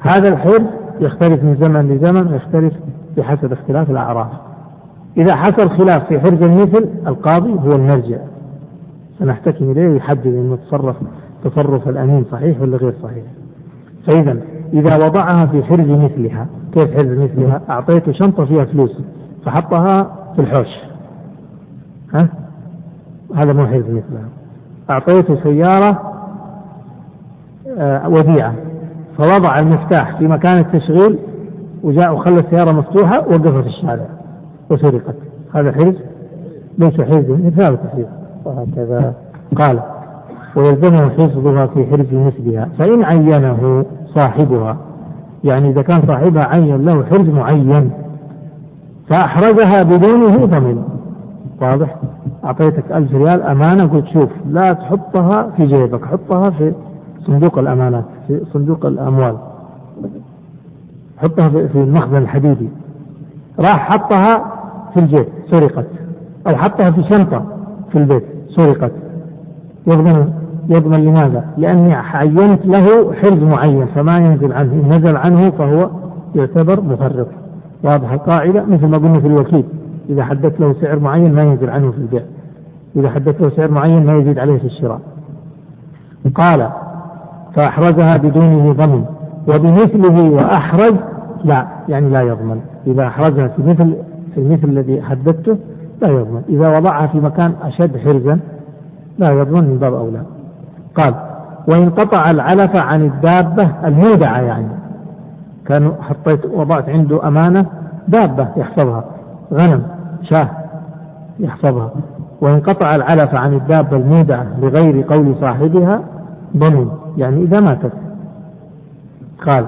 S1: هذا الحرز يختلف من زمن لزمن ويختلف بحسب اختلاف الأعراف إذا حصل خلاف في حرز المثل القاضي هو المرجع. سنحتكم إليه ويحدد أنه تصرف تصرف الأمين صحيح ولا غير صحيح. فإذا إذا وضعها في حرز مثلها كيف حرز مثلها؟ أعطيته شنطة فيها فلوس فحطها في الحوش. ها؟ هذا مو حرز مثلها أعطيته سيارة آه، وديعة. فوضع المفتاح في مكان التشغيل وجاء وخلى السيارة مفتوحة وقفها في الشارع. وسرقت. هذا حرز ليس حرز مثال الحرز وهكذا. قال ويلزمه حفظها في حرز مثلها فإن عينه صاحبها يعني إذا كان صاحبها عين له حرز معين فأحرزها بدونه ضمن واضح؟ أعطيتك ألف ريال أمانة قلت شوف لا تحطها في جيبك حطها في صندوق الأمانات في صندوق الأموال. حطها في المخزن الحديدي. راح حطها في الجيب سرقت. أو حطها في شنطة في البيت سرقت. يضمن يضمن لماذا؟ لأني عينت له حرز معين فما ينزل عنه. إن نزل عنه فهو يعتبر مفرط. واضح القاعدة؟ مثل ما قلنا في الوكيل. إذا حددت له سعر معين ما ينزل عنه في البيع. إذا حددت له سعر معين ما يزيد عليه في الشراء. قال فأحرزها بدونه ضمن وبمثله وأحرز لا يعني لا يضمن. إذا أحرزها في مثل في المثل الذي حددته لا يضمن. إذا وضعها في مكان أشد حرزا لا يضمن من باب أولى. قال وإن قطع العلف عن الدابة المودعة يعني كان حطيت وضعت عنده أمانة دابة يحفظها. غنم شاه يحفظها. وإن قطع العلف عن الدابة المودعة بغير قول صاحبها ضمن يعني إذا ماتت. قال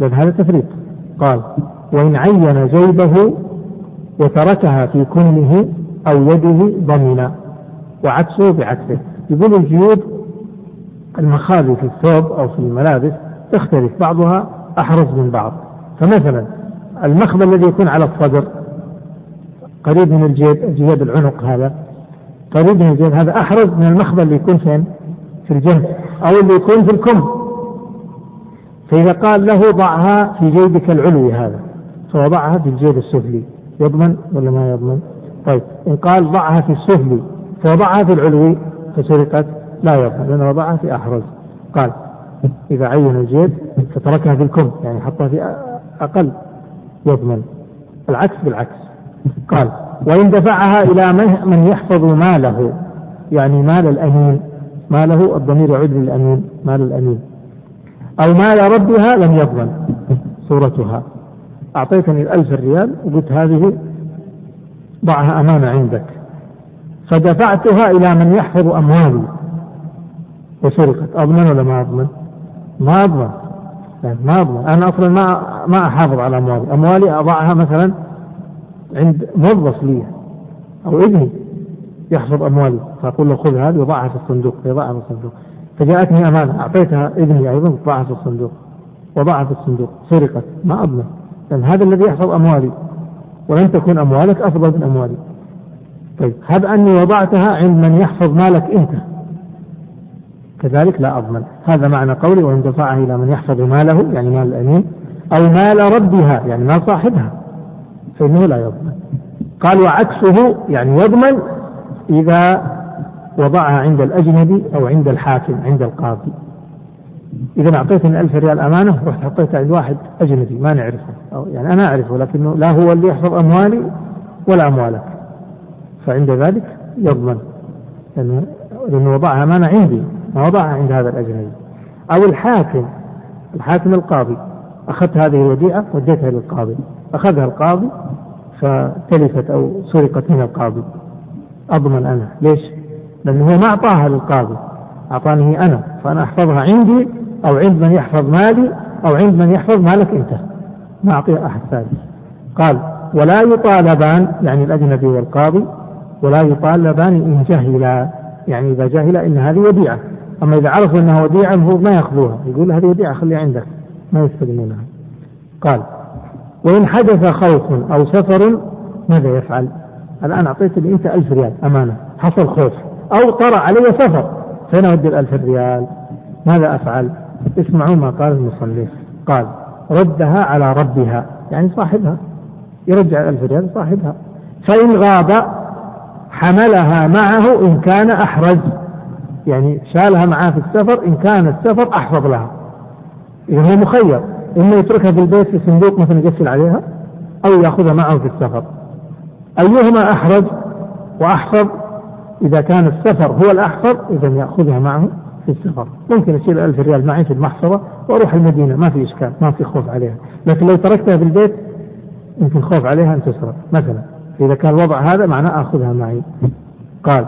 S1: لأن هذا تفريط. قال وإن عين جيبه وتركها في كمه أو يده ضمنا. وعكسه بعكسه. يقول الجيوب المخاذي في الثوب أو في الملابس تختلف بعضها أحرز من بعض. فمثلا المخبى الذي يكون على الصدر قريب من الجيب جيب العنق هذا. قريب من الجيب هذا أحرز من المخبى اللي يكون فين؟ في الجنب أو اللي يكون في الكم. فإذا قال له ضعها في جيبك العلوي هذا فوضعها في الجيب السفلي. يضمن ولا ما يضمن؟ طيب إن قال ضعها في السفلي فوضعها في العلوي فسرقت؟ لا يضمن لأنه وضعها في أحرز. قال إذا عين الجيب فتركها في الكم يعني حطها في أقل يضمن. العكس بالعكس. قال وإن دفعها إلى من يحفظ ماله يعني مال الأمين ماله الضمير يعود للأمين مال الأمين. أو مال ربها لم يضمن صورتها. أعطيتني الألف ريال وقلت هذه ضعها أمانة عندك. فدفعتها إلى من يحفظ أموالي. وسرقت أضمن ولا ما أضمن؟ ما أضمن. ما أضمن. أنا أصلا ما ما أحافظ على أموالي. أموالي أضعها مثلا عند موظف لي أو ابني يحفظ أموالي فأقول له خذ هذه وضعها في الصندوق يضعها في الصندوق. فجاءتني أمانة أعطيتها ابني أيضا ضعها في الصندوق وضعها في الصندوق سرقت ما أضمن. لأن هذا الذي يحفظ أموالي ولن تكون أموالك أفضل من أموالي. طيب هب أني وضعتها عند من يحفظ مالك أنت. كذلك لا أضمن. هذا معنى قولي وإن دفعها إلى من يحفظ ماله يعني مال الأمين أو مال ربها يعني مال صاحبها. فإنه لا يضمن. قال وعكسه يعني يضمن إذا وضعها عند الأجنبي أو عند الحاكم عند القاضي. إذا أعطيتني ألف ريال أمانة رحت حطيتها عند واحد أجنبي ما نعرفه. أو يعني أنا أعرفه لكنه لا هو اللي يحفظ أموالي ولا أموالك. فعند ذلك يضمن. لأنه, لأنه وضعها أمانة عندي ما وضعها عند هذا الأجنبي. أو الحاكم الحاكم القاضي. أخذت هذه الوديعة وديتها للقاضي. أخذها القاضي فتلفت أو سرقت من القاضي. أضمن أنا. ليش؟ لأنه هو ما أعطاها للقاضي. أعطاني أنا فأنا أحفظها عندي أو عند من يحفظ مالي أو عند من يحفظ مالك أنت. ما أعطيها أحد ثالث. قال ولا يطالبان يعني الأجنبي والقاضي ولا يطالبان إن جهلا. يعني إذا جهل إن هذه وديعة. أما إذا عرفوا أنها وديعة المفروض ما يأخذوها. يقول هذه وديعة خليها عندك. ما يستلمونها. قال وإن حدث خوف أو سفر ماذا يفعل؟ الآن أعطيت لي أنت ألف ريال أمانة حصل خوف أو طرأ علي سفر فين أودي الألف ريال؟ ماذا أفعل؟ اسمعوا ما قال المصنف قال ردها على ربها يعني صاحبها يرجع الألف ريال صاحبها فإن غاب حملها معه إن كان أحرج يعني شالها معاه في السفر إن كان السفر أحفظ لها إذا هو مخير إما يتركها في البيت في صندوق مثلا يقفل عليها أو يأخذها معه في السفر. أيهما أحرج وأحفظ إذا كان السفر هو الأحفظ إذا يأخذها معه في السفر. ممكن أشيل ألف ريال معي في المحفظة وأروح المدينة ما في إشكال ما في خوف عليها. لكن لو تركتها في البيت يمكن خوف عليها أن تسرق. مثلا إذا كان الوضع هذا معناه آخذها معي. قال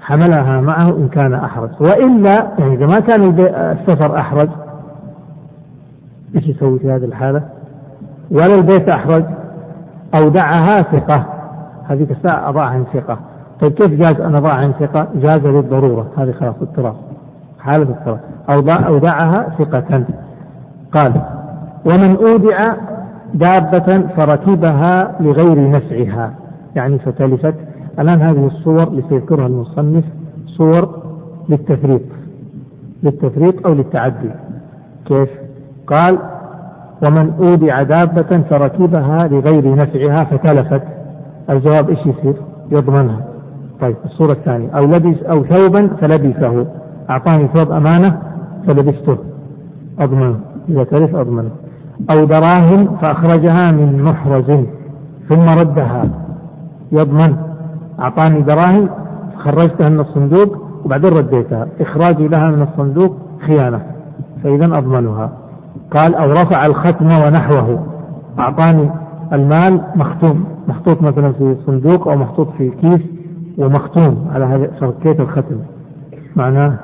S1: حملها معه إن كان أحرج. وإلا يعني إذا ما كان السفر أحرج إيش يسوي في هذه الحالة؟ ولا البيت أحرج أودعها ثقة. هذيك الساعة أضاعها عن ثقة. طيب كيف جاز أن أضاعها عن ثقة؟ جاز للضرورة. هذه خلاص اضطراب حالة اضطراب أودعها ثقة. قال ومن أودع دابة فركبها لغير نفعها. يعني فتلفت. الآن هذه الصور اللي سيذكرها المصنف. صور للتفريط للتفريط أو للتعدي. كيف؟ قال ومن أودع دابة فركبها لغير نفعها فتلفت. الجواب إيش يصير؟ يضمنها. طيب الصورة الثانية. أو لبس أو ثوبا فلبسه. أعطاني ثوب أمانة فلبسته. أضمنه. إذا تلف أضمنه. أو دراهم فأخرجها من محرز ثم ردها. يضمن. أعطاني دراهم خرجتها من الصندوق وبعدين رديتها. إخراجي لها من الصندوق خيانة. فإذا أضمنها. قال أو رفع الختم ونحوه. أعطاني المال مختوم. محطوط مثلا في صندوق أو محطوط في كيس ومختوم على هذا فكيت الختم؟ معناه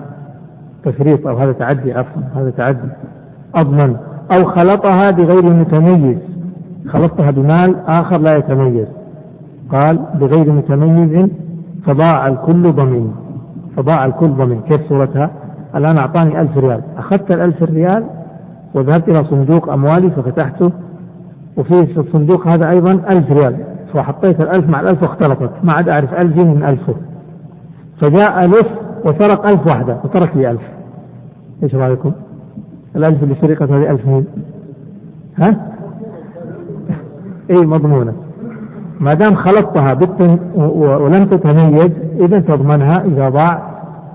S1: تفريط أو هذا تعدي عفوا هذا تعدي. أضمن. أو خلطها بغير متميز. خلطتها بمال آخر لا يتميز. قال بغير متميز فضاع الكل ضمين. فضاع الكل ضمين. كيف صورتها؟ الآن أعطاني ألف ريال. أخذت الألف ريال وذهبت إلى صندوق أموالي ففتحته وفي في الصندوق هذا أيضا ألف ريال فحطيت الألف مع الألف واختلطت ما عاد أعرف ألفي من ألفه فجاء ألف وسرق ألف واحدة وترك لي ألف إيش رأيكم؟ الألف اللي سرقت هذه ألف مين؟ ها؟ إي مضمونة ما دام خلطتها بالتن ولم تتميز إذا تضمنها إذا ضاع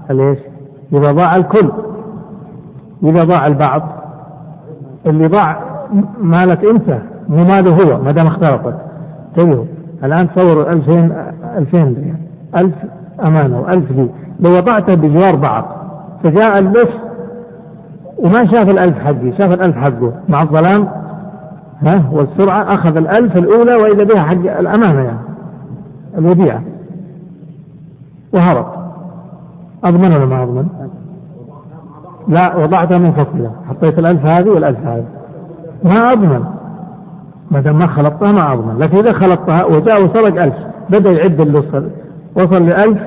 S1: ليش؟ إذا ضاع الكل إذا ضاع البعض اللي ضاع مالك أنت مو ماله هو ما دام اختلطت انتبهوا الآن تصوروا 2000 2000 ألف أمانة وألف لي لو وضعتها بجوار بعض فجاء اللص وما شاف الألف حقي شاف الألف حقه. مع الظلام ها والسرعة أخذ الألف الأولى وإذا بها حق الأمانة يعني الوديعة. وهرب. أضمن ولا ما أضمن؟ لا وضعتها منفصلة حطيت الألف هذه والألف هذه. ما أضمن. ما دام ما خلطتها ما أضمن. لكن إذا خلطتها وجاء وسرق ألف بدأ يعد اللي وصل وصل لألف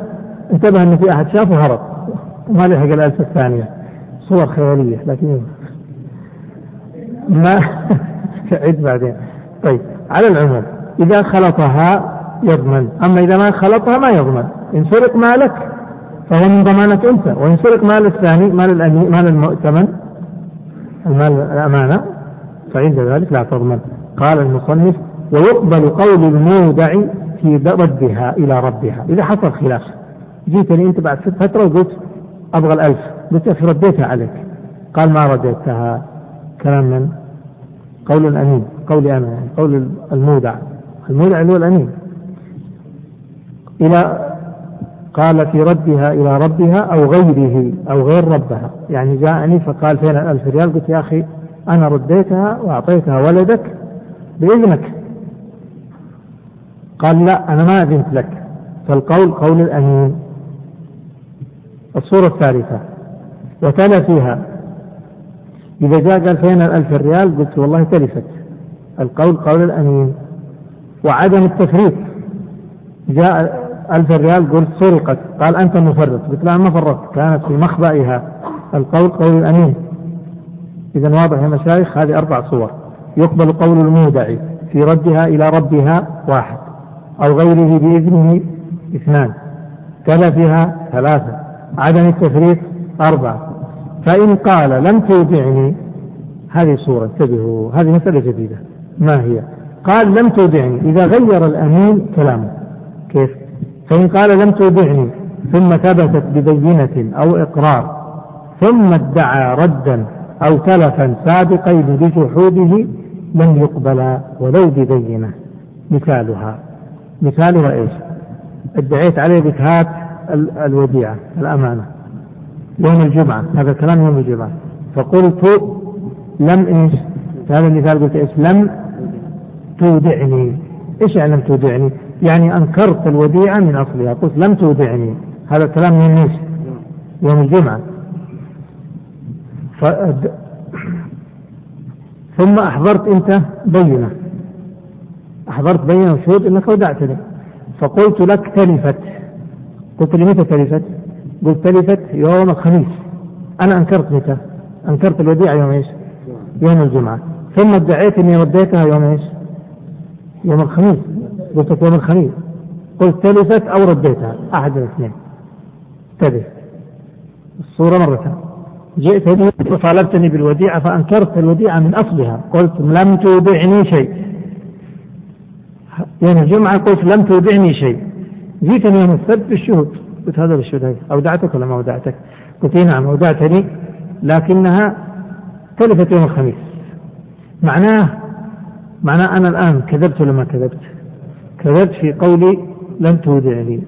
S1: انتبه أن في أحد شافه هرب وما لحق الألف الثانية. صور خيالية لكن ما عد بعدين. طيب على العموم إذا خلطها يضمن. أما إذا ما خلطها ما يضمن. إن سرق مالك فهو من ضمانك أنت وإن سرق مال الثاني مال الأمين مال المؤتمن المال الأمانة فعند ذلك لا تضمن. قال المصنف ويقبل قول المودع في ردها إلى ربها. إذا حصل خلاف. جيتني أنت بعد فترة وقلت أبغى الألف. قلت أخي رديتها عليك. قال ما رديتها. كلام من؟ قول الأمين. قولي أنا. يعني قول المودع. المودع اللي هو الأمين. إلى قال في ردها إلى ربها أو غيره أو غير ربها. يعني جاءني فقال فين الألف ريال قلت يا أخي أنا رديتها وأعطيتها ولدك بإذنك. قال لا أنا ما أذنت لك. فالقول قول الأمين. الصورة الثالثة. وتلا فيها. إذا جاء قال فين الألف ريال قلت والله تلفت. القول قول الأمين. وعدم التفريط جاء ألف ريال قلت سرقت. قال أنت مفرط. قلت لا ما فرطت. كانت في مخبئها. القول قول الأمين. إذا واضح يا مشايخ هذه أربع صور. يقبل قول المودع في ردها إلى ربها واحد أو غيره بإذنه اثنان. تلفها ثلاثة. عدم التفريط أربعة. فإن قال لم تودعني هذه صورة. انتبهوا هذه مسألة جديدة. ما هي؟ قال لم تودعني. إذا غير الأمين كلامه. كيف؟ فإن قال لم تودعني ثم ثبتت ببينة أو إقرار ثم ادعى ردا أو تلفا سابقين بجحوده لم يقبل ولو ببينة مثالها مثالها إيش؟ ادعيت عليه بكهات الوديعة الأمانة يوم الجمعة هذا كلام يوم الجمعة فقلت لم إيش؟ هذا المثال قلت إيش؟ لم تودعني إيش يعني لم تودعني؟ يعني أنكرت الوديعة من أصلها قلت لم تودعني هذا كلام من إيش؟ يوم الجمعة ثم أحضرت أنت بينة أحضرت بينة وشهود أنك ودعتني فقلت لك تلفت قلت لي متى تلفت؟ قلت تلفت يوم الخميس أنا أنكرت متى؟ أنكرت الوديعة يوم إيش؟ يوم الجمعة ثم ادعيت إني رديتها يوم إيش؟ يوم الخميس قلت يوم الخميس قلت تلفت أو رديتها. أحد الاثنين. انتبه. الصورة مرة. جئتني وطالبتني بالوديعة فأنكرت الوديعة من أصلها. قلت لم تودعني شيء. يوم الجمعة قلت لم تودعني شيء. جيتني يوم السبت بالشهود قلت هذا بالشهود. أودعتك ولا ما أودعتك؟ قلت نعم أودعتني. لكنها تلفت يوم الخميس. معناه معناه أنا الآن كذبت ولا ما كذبت؟ كذبت في قولي لم تودعني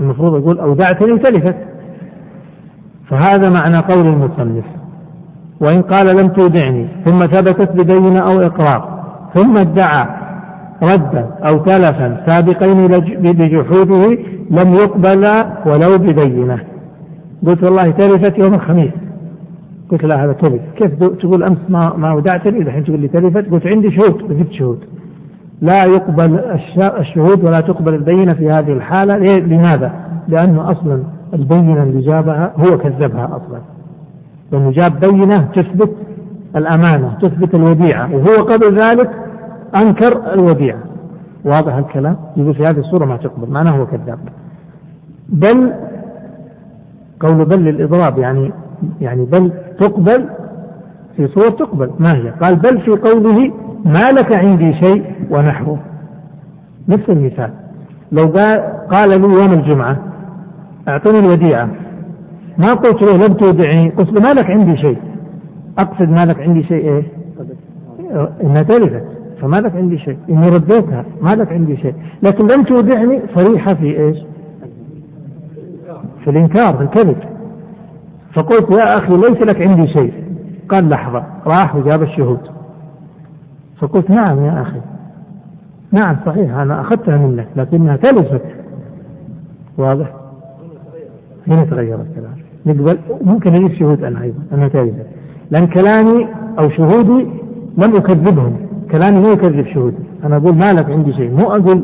S1: المفروض أقول أودعتني وتلفت. فهذا معنى قول المصنف. وإن قال لم تودعني ثم ثبتت ببينة أو إقرار ثم ادعى ردا أو تلفا سابقين بجحوده لم يقبل ولو ببينة. قلت والله تلفت يوم الخميس. قلت لا هذا تلف. كيف تقول أمس ما ما ودعتني؟ الحين تقول لي تلفت. قلت عندي شهود وجبت شهود. لا يقبل الشهود ولا تقبل البينة في هذه الحالة. لماذا؟ لأنه أصلا البينة اللي جابها هو كذبها أصلا. لأنه جاب بينة تثبت الأمانة تثبت الوديعة وهو قبل ذلك أنكر الوديعة. واضح الكلام؟ يقول في هذه الصورة ما تقبل معناه هو كذاب. بل قول بل للإضراب يعني يعني بل تقبل في صور تقبل ما هي؟ قال بل في قوله ما لك عندي شيء ونحوه. نفس المثال. لو قال, لي يوم الجمعة أعطني الوديعة. ما قلت له لم تودعني قلت له ما لك عندي شيء. أقصد ما لك عندي شيء إيه؟ إنها تلفت. فما لك عندي شيء. إني رديتها. ما لك عندي شيء. لكن لم تودعني صريحة في إيش؟ في الإنكار في الكذب. فقلت يا أخي ليس لك عندي شيء. قال لحظة. راح وجاب الشهود. فقلت نعم يا أخي. نعم صحيح أنا أخذتها منك لكنها تلفت. واضح؟ هنا تغير الكلام نقبل ممكن أجيب شهود أنا أيضا أنا تلفت لأن كلامي أو شهودي لم أكذبهم. كلامي لا يكذب شهودي. أنا أقول ما لك عندي شيء. مو أقول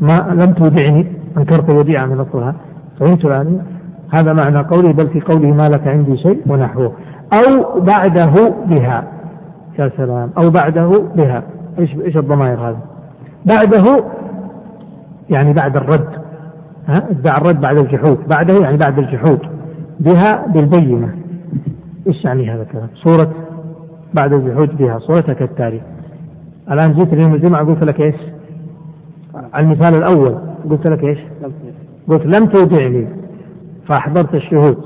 S1: ما لم تودعني أنكرت الوديعة من أصلها فهمت الآن؟ هذا معنى قولي بل في قوله ما لك عندي شيء ونحوه. أو بعده بها. يا سلام أو بعده بها. إيش إيش الضمائر هذا؟ بعده يعني بعد الرد. ادعى الرد بعد الجحود. بعده يعني بعد الجحود. بها بالبينة. إيش يعني هذا الكلام؟ صورة بعد الجحود بها. صورتها كالتالي. الآن جيت اليوم الجمعة قلت لك إيش؟ على المثال الأول. قلت لك إيش؟ قلت لم تودعني. فأحضرت الشهود.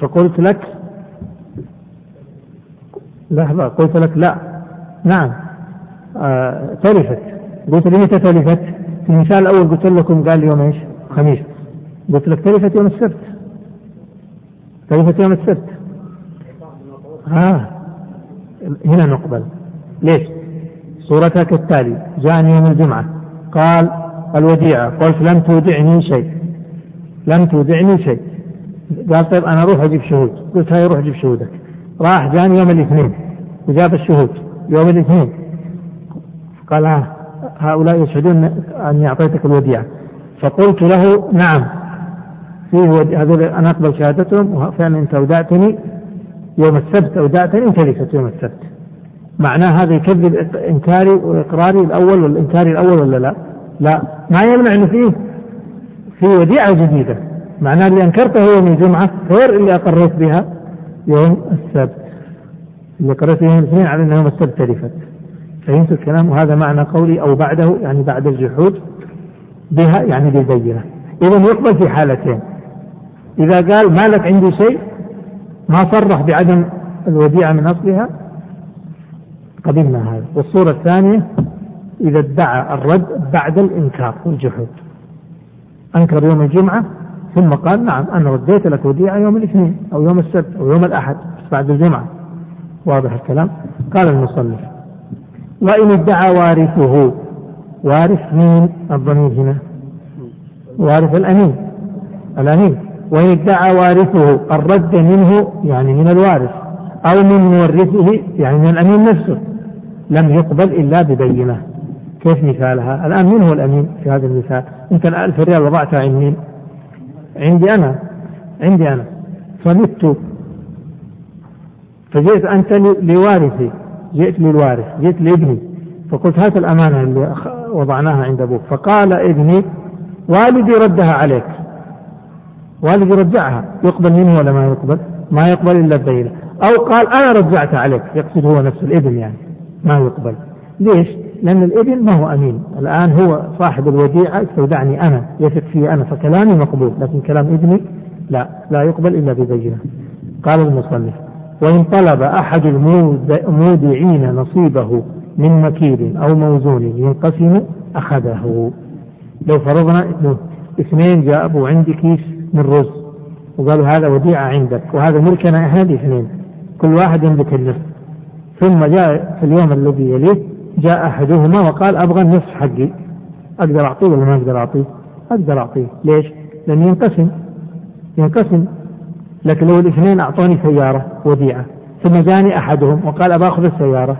S1: فقلت لك لحظة قلت لك لا. نعم. آه تلفت. قلت لي متى تلفت؟ في المثال الأول قلت لكم قال يوم إيش؟ خميس. قلت لك تلفت يوم السبت. تلفت يوم السبت. ها. آه. هنا نقبل. ليش؟ صورتها كالتالي جاءني يوم الجمعة. قال الوديعة. قلت لم تودعني شيء. لم تودعني شيء. قال طيب أنا أروح أجيب شهود. قلت هاي روح أجيب شهودك. راح جاني يوم الاثنين وجاب الشهود يوم الاثنين. قال ها هؤلاء يشهدون أني أعطيتك الوديعة. فقلت له نعم فيه هذول أنا أقبل شهادتهم وفعلا أنت أودعتني يوم السبت أودعتني أنت ليست يوم السبت. معناه هذا يكذب إنكاري وإقراري الأول والإنكاري الأول ولا لا؟ لا. ما يمنع أنه فيه في وديعة جديدة. معناه اللي أنكرته يوم الجمعة غير اللي أقريت بها. يوم السبت. اللي أقريت يوم الاثنين على أنه يوم السبت تلفت فهمت الكلام وهذا معنى قولي أو بعده يعني بعد الجحود بها يعني بالبينة. إذا يقبل في حالتين. إذا قال ما لك عندي شيء ما صرح بعدم الوديعة من أصلها قبلنا هذا. والصورة الثانية إذا ادعى الرد بعد الإنكار والجحود. أنكر يوم الجمعة ثم قال نعم أنا رديت لك وديعة يوم الاثنين أو يوم السبت أو يوم الأحد بعد الجمعة. واضح الكلام؟ قال المصنف. وإن ادعى وارثه وارث مين؟ الضمير هنا. وارث الأمين. الأمين. وإن ادعى وارثه الرد منه يعني من الوارث أو من مورثه يعني من الأمين نفسه. لم يقبل إلا ببينة. كيف مثالها؟ الآن من هو الأمين في هذا المثال؟ أنت الألف ريال وضعتها عند مين عندي أنا عندي أنا. فمت. فجئت أنت لوارثي. جئت للوارث جئت لابني. فقلت هات الأمانة اللي وضعناها عند أبوك. فقال ابني والدي ردها عليك. والدي رجعها. يقبل منه ولا ما يقبل؟ ما يقبل إلا الدليل. أو قال أنا رجعتها عليك. يقصد هو نفسه الابن يعني. ما يقبل. ليش؟ لأن الابن ما هو أمين. الآن هو صاحب الوديعة استودعني أنا. يثق في أنا فكلامي مقبول لكن كلام ابني لا لا يقبل إلا ببينة. قال المصنف وإن طلب أحد المودعين نصيبه من مكيل أو موزون ينقسم أخذه. لو فرضنا أنه اثنين جابوا عندي كيس من رز وقالوا هذا وديعة عندك وهذا ملكنا إحنا الاثنين كل واحد يملك النصف. ثم جاء في اليوم الذي يليه جاء أحدهما وقال أبغى النصف حقي. أقدر أعطيه ولا ما أقدر أعطيه؟ أقدر أعطيه، ليش؟ لأنه ينقسم. ينقسم. لكن لو الاثنين أعطوني سيارة وديعة ثم جاني أحدهم وقال ابى أخذ السيارة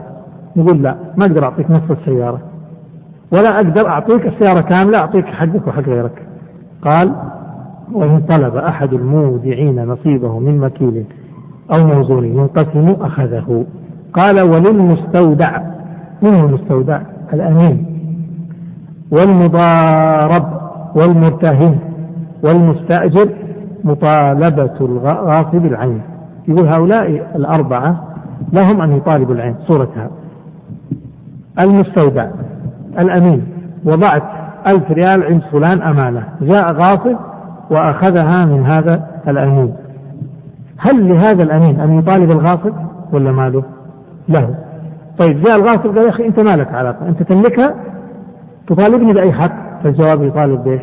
S1: نقول لا ما أقدر أعطيك نصف السيارة. ولا أقدر أعطيك السيارة كاملة أعطيك حقك وحق غيرك. قال وإن طلب أحد المودعين نصيبه من مكيل أو موزون ينقسم أخذه. قال وللمستودع. من هو المستودع الأمين والمضارب والمرتهن والمستأجر مطالبة الغاصب العين. يقول هؤلاء الأربعة لهم أن يطالبوا العين صورتها. المستودع الأمين وضعت ألف ريال عند فلان أمانة. جاء غاصب وأخذها من هذا الأمين. هل لهذا الأمين أن يطالب الغاصب ولا ماله له. طيب جاء الغاصب قال يا أخي أنت ما لك علاقة أنت تملكها؟ تطالبني بأي حق؟ فالجواب يطالب بإيش؟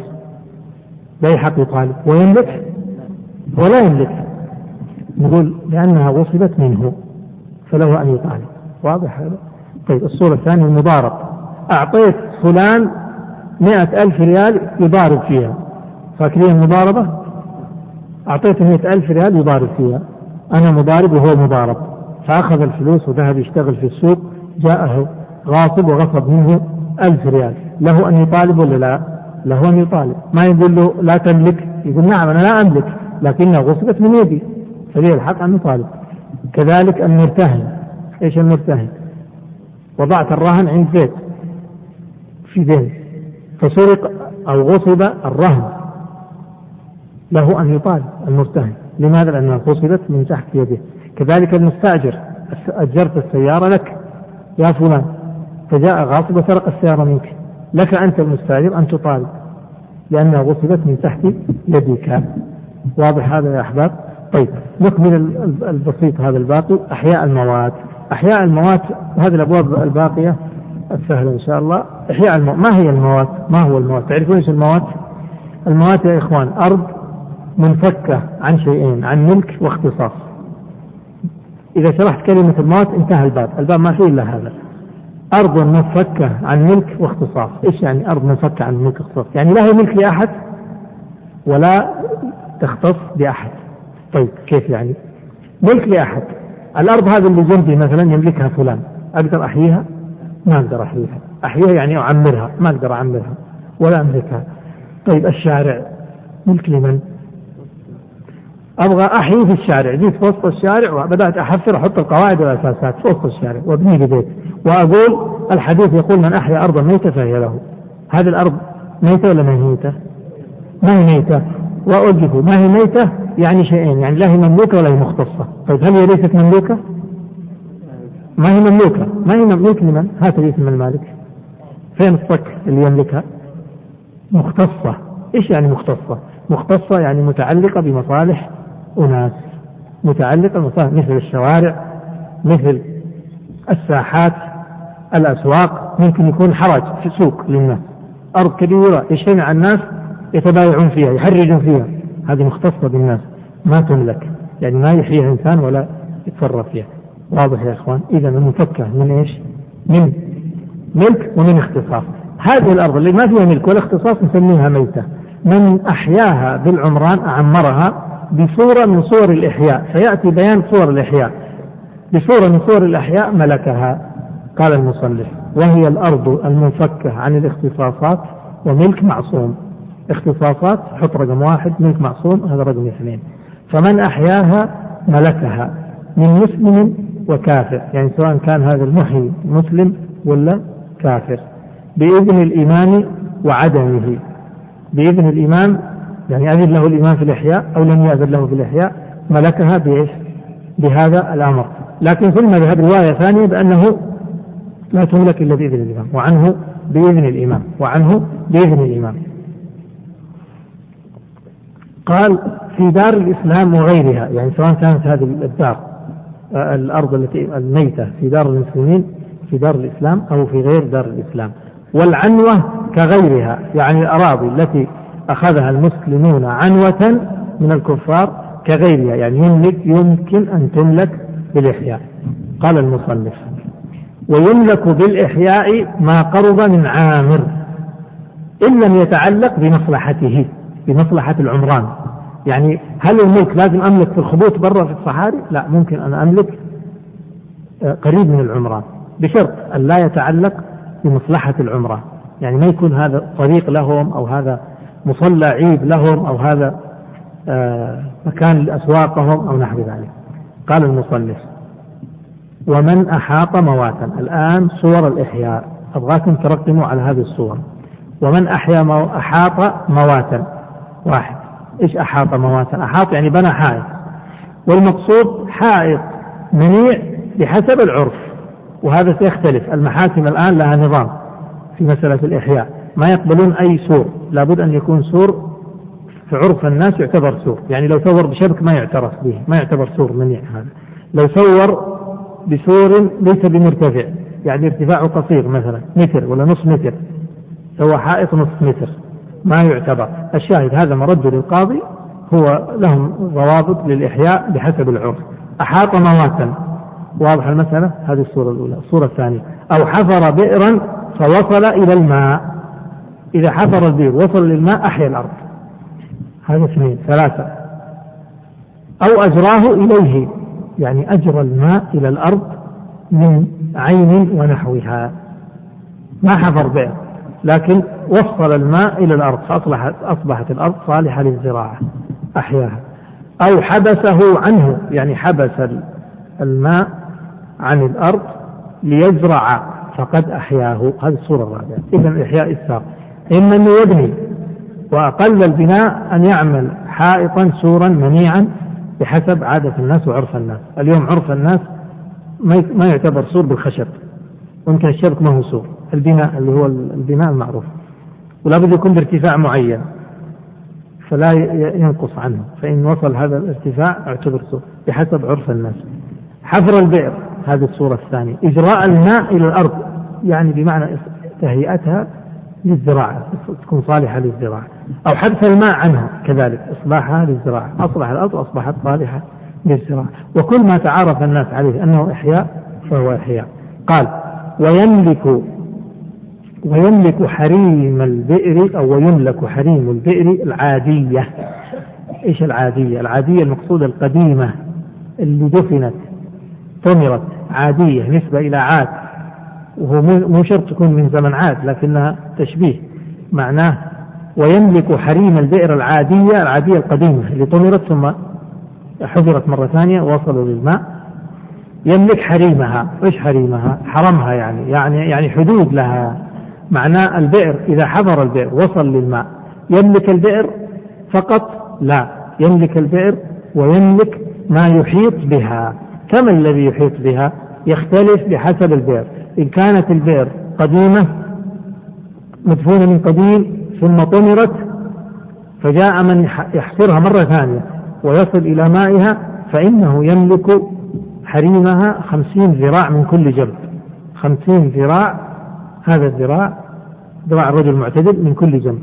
S1: بأي حق يطالب؟ ويملك ولا يملك نقول لأنها وصلت منه فله أن يطالب. واضح هذا؟ طيب الصورة الثانية المضارب أعطيت فلان مئة ألف ريال يضارب فيها. فاكرين المضاربة؟ أعطيته مئة ألف ريال يضارب فيها. أنا مضارب وهو مضارب. فأخذ الفلوس وذهب يشتغل في السوق جاءه غاصب وغصب منه ألف ريال. له أن يطالب ولا لا؟ له أن يطالب ما يقول له لا تملك؟ يقول نعم أنا لا أملك لكنها غصبت من يدي. فلي الحق أن يطالب كذلك المرتهن. إيش المرتهن؟ وضعت الرهن عند بيت. في بيت. فسرق أو غصب الرهن. له أن يطالب المرتهن. لماذا؟ لأنها غصبت من تحت يده. كذلك المستأجر أجرت السيارة لك. يا فلان فجاء غاصب وسرق السيارة منك. لك أنت المستأجر أن تطالب. لأنها غصبت من تحت يدك واضح هذا يا أحباب؟ طيب نكمل البسيط هذا الباقي. أحياء الموات. أحياء الموات هذه الأبواب الباقية السهلة إن شاء الله. إحياء الموات ما هي الموات؟ ما هو الموات؟ تعرفون إيش الموات؟ الموات يا إخوان أرض منفكة عن شيئين عن ملك واختصاص. إذا شرحت كلمة الموت انتهى الباب. الباب ما فيه إلا هذا. أرض منفكة عن ملك واختصاص. إيش يعني أرض منفكة عن ملك واختصاص؟ يعني لا هي ملك لأحد ولا تختص بأحد. طيب كيف يعني؟ ملك لأحد. الأرض هذه اللي جنبي مثلا يملكها فلان. أقدر أحييها؟ ما أقدر أحييها. أحييها يعني أعمرها. ما أقدر أعمرها ولا أملكها. طيب الشارع. ملك لمن؟ أبغى أحيي في الشارع جيت في وسط الشارع وبدأت أحفر أحط القواعد والاساسات في وسط الشارع وابني لي بيت وأقول الحديث يقول من أحيا ارضا ميتة فهي له هذه الأرض ميتة ولا ما هي ميتة؟ ما هي ميتة واوقفه ما هي ميتة يعني شيئين يعني لا هي مملوكة ولا هي مختصة طيب هل هي ليست مملوكة؟ ما هي مملوكة ما هي مملوكة لمن؟ هات لي اسم المالك فين الصك اللي يملكها؟ مختصة إيش يعني مختصة؟ مختصة يعني متعلقة بمصالح أناس متعلقة مثل الشوارع مثل الساحات الأسواق ممكن يكون حرج في سوق للناس. أرض كبيرة يجتمع الناس يتبايعون فيها يحرجون فيها. هذه مختصة بالناس ما تملك يعني ما يحييها إنسان ولا يتصرف فيها. واضح يا إخوان؟ إذا المفكة من إيش؟ من ملك ومن اختصاص. هذه الأرض اللي ما فيها ملك ولا اختصاص نسميها ميتة. من أحياها بالعمران أعمرها بصورة من صور الإحياء. سيأتي بيان صور الإحياء. بصورة من صور الإحياء ملكها قال المصنف وهي الأرض المنفكة عن الاختصاصات وملك معصوم. اختصاصات حط رقم واحد ملك معصوم هذا رقم اثنين. فمن أحياها ملكها من مسلم وكافر. يعني سواء كان هذا المحيي مسلم ولا كافر. بإذن الإمام وعدمه. بإذن الإمام يعني أذن له الإمام في الإحياء أو لم يأذن له في الإحياء ملكها بإيش؟ بهذا الأمر. لكن في المذهب رواية ثانية بأنه لا تملك إلا بإذن الإمام وعنه بإذن الإمام وعنه بإذن الإمام قال في دار الإسلام وغيرها يعني سواء كانت هذه الدار الأرض التي الميتة في دار المسلمين في دار الإسلام أو في غير دار الإسلام. والعنوة كغيرها يعني الأراضي التي أخذها المسلمون عنوة من الكفار كغيرها يعني يملك يمكن أن تملك بالإحياء. قال المصنف. ويملك بالإحياء ما قرب من عامر إن لم يتعلق بمصلحته بمصلحة العمران. يعني هل الملك لازم أملك في الخبوط برا في الصحاري؟ لا ممكن أنا أملك آه، قريب من العمران بشرط أن لا يتعلق بمصلحة العمران. يعني ما يكون هذا طريق لهم أو هذا مصلى عيد لهم أو هذا آه، مكان لأسواقهم أو نحو ذلك. قال المصنف ومن أحاط مواتا. الآن صور الإحياء. أبغاكم ترقموا على هذه الصور ومن أحيا مو... أحاط مواتا. واحد. إيش أحاط مواتا؟ أحاط يعني بنى حائط. والمقصود حائط منيع بحسب العرف. وهذا سيختلف. المحاكم الآن لها نظام في مسألة الإحياء. ما يقبلون أي سور. لابد أن يكون سور في عرف الناس يعتبر سور. يعني لو صور بشبك ما يعترف به ما يعتبر سور منيع هذا. لو صور بسور ليس بمرتفع يعني ارتفاعه قصير مثلا متر ولا نصف متر. سوى حائط نصف متر. ما يعتبر. الشاهد هذا مرد للقاضي هو لهم ضوابط للإحياء بحسب العرف. أحاط مواتا واضح المسألة؟ هذه الصورة الأولى. الصورة الثانية. أو حفر بئرا فوصل إلى الماء. إذا حفر البير وصل للماء أحيا الأرض. هذا اثنين ثلاثة. أو أجراه إليه يعني أجرى الماء إلى الأرض من عين ونحوها. ما حفر بئر لكن وصل الماء إلى الأرض فأصبحت أصبحت الأرض صالحة للزراعة أحياها. أو حبسه عنه يعني حبس الماء عن الأرض ليزرع فقد أحياه. هذه الصورة الرابعة. إذا إحياء الساق. إما أنه يبني وأقل البناء أن يعمل حائطا سورا منيعا بحسب عادة الناس وعرف الناس. اليوم عرف الناس ما يعتبر سور بالخشب. ويمكن الشبك ما هو سور. البناء اللي هو البناء المعروف. ولا بد يكون بارتفاع معين فلا ينقص عنه. فإن وصل هذا الارتفاع اعتبر سور بحسب عرف الناس. حفر البئر هذه الصورة الثانية. إجراء الماء إلى الأرض يعني بمعنى تهيئتها للزراعة تكون صالحة للزراعة. أو حذف الماء عنها كذلك إصلاحها للزراعة. أصلح الأرض أصبحت صالحة للزراعة. وكل ما تعارف الناس عليه أنه إحياء فهو إحياء. قال ويملك ويملك حريم البئر أو ويملك حريم البئر العادية. إيش العادية؟ العادية المقصودة القديمة اللي دفنت طمرت عادية نسبة إلى عاد. وهو مو شرط تكون من زمن عاد لكنها تشبيه. معناه ويملك حريم البئر العادية العادية القديمة اللي طمرت ثم حفرت مرة ثانية ووصلوا للماء. يملك حريمها. إيش حريمها؟ حرمها يعني. يعني يعني حدود لها. معناه البئر إذا حفر البئر وصل للماء. يملك البئر فقط؟ لا. يملك البئر ويملك ما يحيط بها. كم الذي يحيط بها؟ يختلف بحسب البئر. إن كانت البئر قديمة مدفونة من قديم ثم طمرت فجاء من يحفرها مرة ثانية ويصل إلى مائها فإنه يملك حريمها خمسين ذراع من كل جنب خمسين ذراع هذا الذراع ذراع الرجل المعتدل من كل جنب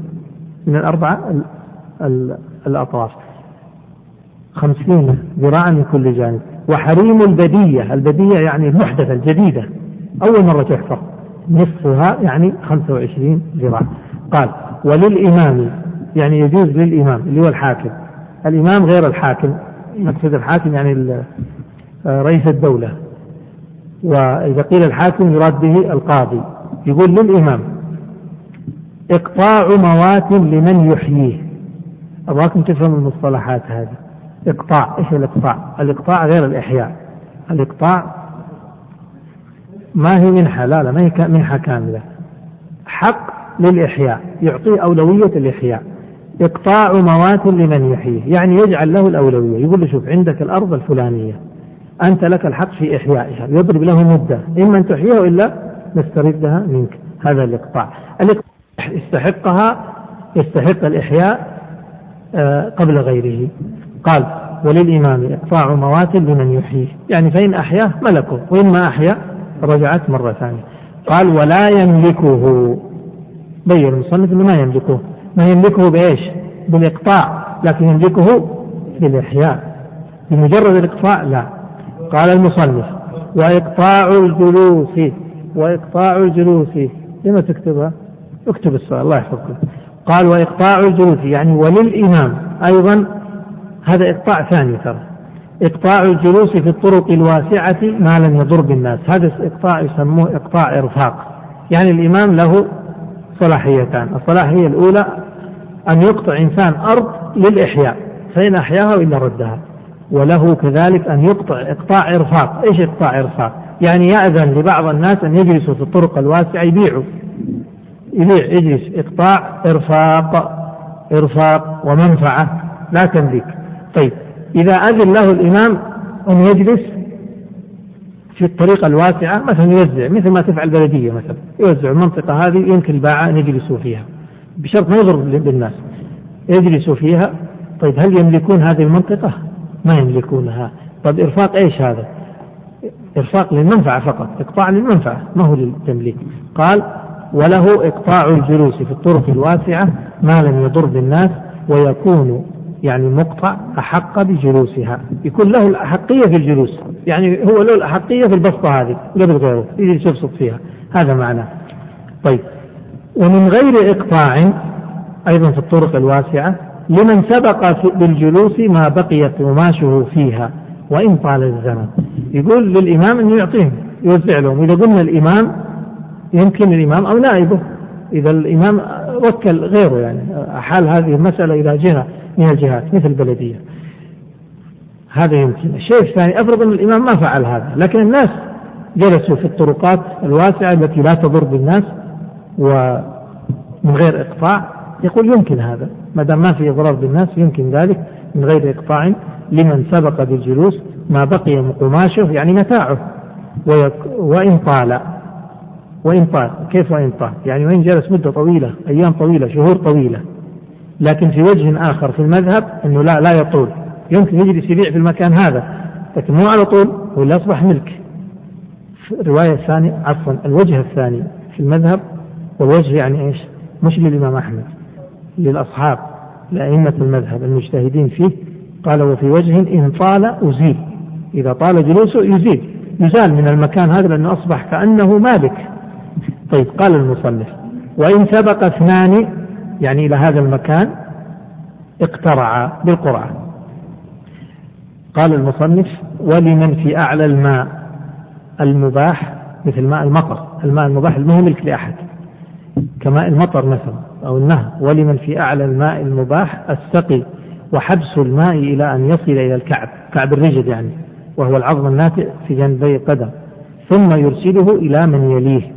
S1: من الأربعة الأطراف. خمسين ذراعا من كل جانب. وحريم البدية البدية يعني المحدثة الجديدة. أول مرة تحفر نصفها يعني 25 ذراع. قال وللإمام يعني يجوز للإمام اللي هو الحاكم. الإمام غير الحاكم. مقصد الحاكم يعني رئيس الدولة. وإذا قيل الحاكم يراد به القاضي. يقول للإمام إقطاع موات لمن يحييه. أبغاكم تفهموا المصطلحات هذه. إقطاع إيش الإقطاع؟ الإقطاع غير الإحياء. الإقطاع ما هي منحة لا لا ما هي منحة كاملة. حق للإحياء يعطيه أولوية الإحياء. إقطاع موات لمن يحييه يعني يجعل له الأولوية يقول له شوف عندك الأرض الفلانية أنت لك الحق في إحيائها يضرب له مدة إما أن تحييها وإلا نستردها منك. هذا الإقطاع. يستحقها يستحق الإحياء آه، قبل غيره. قال وللإمام إقطاع موات لمن يحييه. يعني فإن أحياه ملكه وإن ما أحيا رجعت مرة ثانية. قال ولا يملكه. بين المصنف أنه ما يملكه. ما يملكه بإيش؟ بالإقطاع. لكن يملكه بالإحياء. بمجرد الإقطاع لا. قال المصنف وإقطاع الجلوس. وإقطاع الجلوس. لما تكتبها؟ اكتب السؤال. الله يحفظك. قال وإقطاع الجلوس. يعني وللإمام. أيضا هذا إقطاع ثاني ترى. إقطاع الجلوس في الطرق الواسعة ما لم يضر بالناس. هذا إقطاع يسموه إقطاع إرفاق. يعني الإمام له صلاحيتان. الصلاحية الأولى أن يقطع إنسان أرض للإحياء فإن أحياها وإلا ردها. وله كذلك أن يقطع إقطاع إرفاق. إيش إقطاع إرفاق؟ يعني يأذن لبعض الناس أن يجلسوا في الطرق الواسعة يبيعوا. يبيع يجلس. إقطاع إرفاق إرفاق ومنفعة. لا تملك طيب. إذا أذن له الإمام أن يجلس في الطريقة الواسعة مثلا يوزع مثل ما تفعل البلدية مثلا يوزع المنطقة هذه يمكن الباعة أن يجلسوا فيها بشرط ما يضر بالناس يجلسوا فيها طيب هل يملكون هذه المنطقة؟ ما يملكونها طيب إرفاق إيش هذا؟ إرفاق للمنفعة فقط إقطاع للمنفعة ما هو للتمليك قال وله إقطاع الجلوس في الطرق الواسعة ما لم يضر بالناس ويكون يعني مقطع أحق بجلوسها. يكون له الأحقية في الجلوس. يعني هو له الأحقية في البسطة هذه قبل غيره يجلس يبسط فيها. هذا معناه. طيب. ومن غير إقطاع أيضا في الطرق الواسعة لمن سبق بالجلوس ما بقيت قماشه فيها وإن طال الزمن. يقول للإمام أنه يعطيهم يوزع لهم. إذا قلنا الإمام يمكن الإمام أو نائبه. إذا الإمام وكل غيره يعني أحال هذه المسألة إلى جهة. من الجهات مثل البلدية. هذا يمكن. الشيء الثاني أفرض أن الإمام ما فعل هذا لكن الناس جلسوا في الطرقات الواسعة التي لا تضر بالناس ومن غير إقطاع. يقول يمكن هذا. ما دام ما في إضرار بالناس يمكن ذلك من غير إقطاع لمن سبق بالجلوس ما بقي من قماشه يعني متاعه. وإن طال. وإن طال. كيف وإن طال؟ يعني وإن جلس مدة طويلة أيام طويلة شهور طويلة. لكن في وجه آخر في المذهب أنه لا لا يطول. يمكن يجلس يبيع في المكان هذا لكن مو على طول ولا أصبح ملك. الرواية الثانية عفوا الوجه الثاني في المذهب والوجه يعني إيش؟ مش للإمام أحمد للأصحاب لأئمة المذهب المجتهدين فيه. قال وفي وجه إن طال أزيل. إذا طال جلوسه يزيل. يزال من المكان هذا لأنه أصبح كأنه مالك. طيب قال المصنف وإن سبق اثنان يعني إلى هذا المكان اقترعا بالقرعة قال المصنف ولمن في أعلى الماء المباح مثل ماء المطر الماء المباح المهم ملك لأحد كماء المطر مثلا أو النهر. ولمن في أعلى الماء المباح السقي وحبس الماء إلى أن يصل إلى الكعب كعب الرجل يعني وهو العظم الناتئ في جنبي القدم. ثم يرسله إلى من يليه.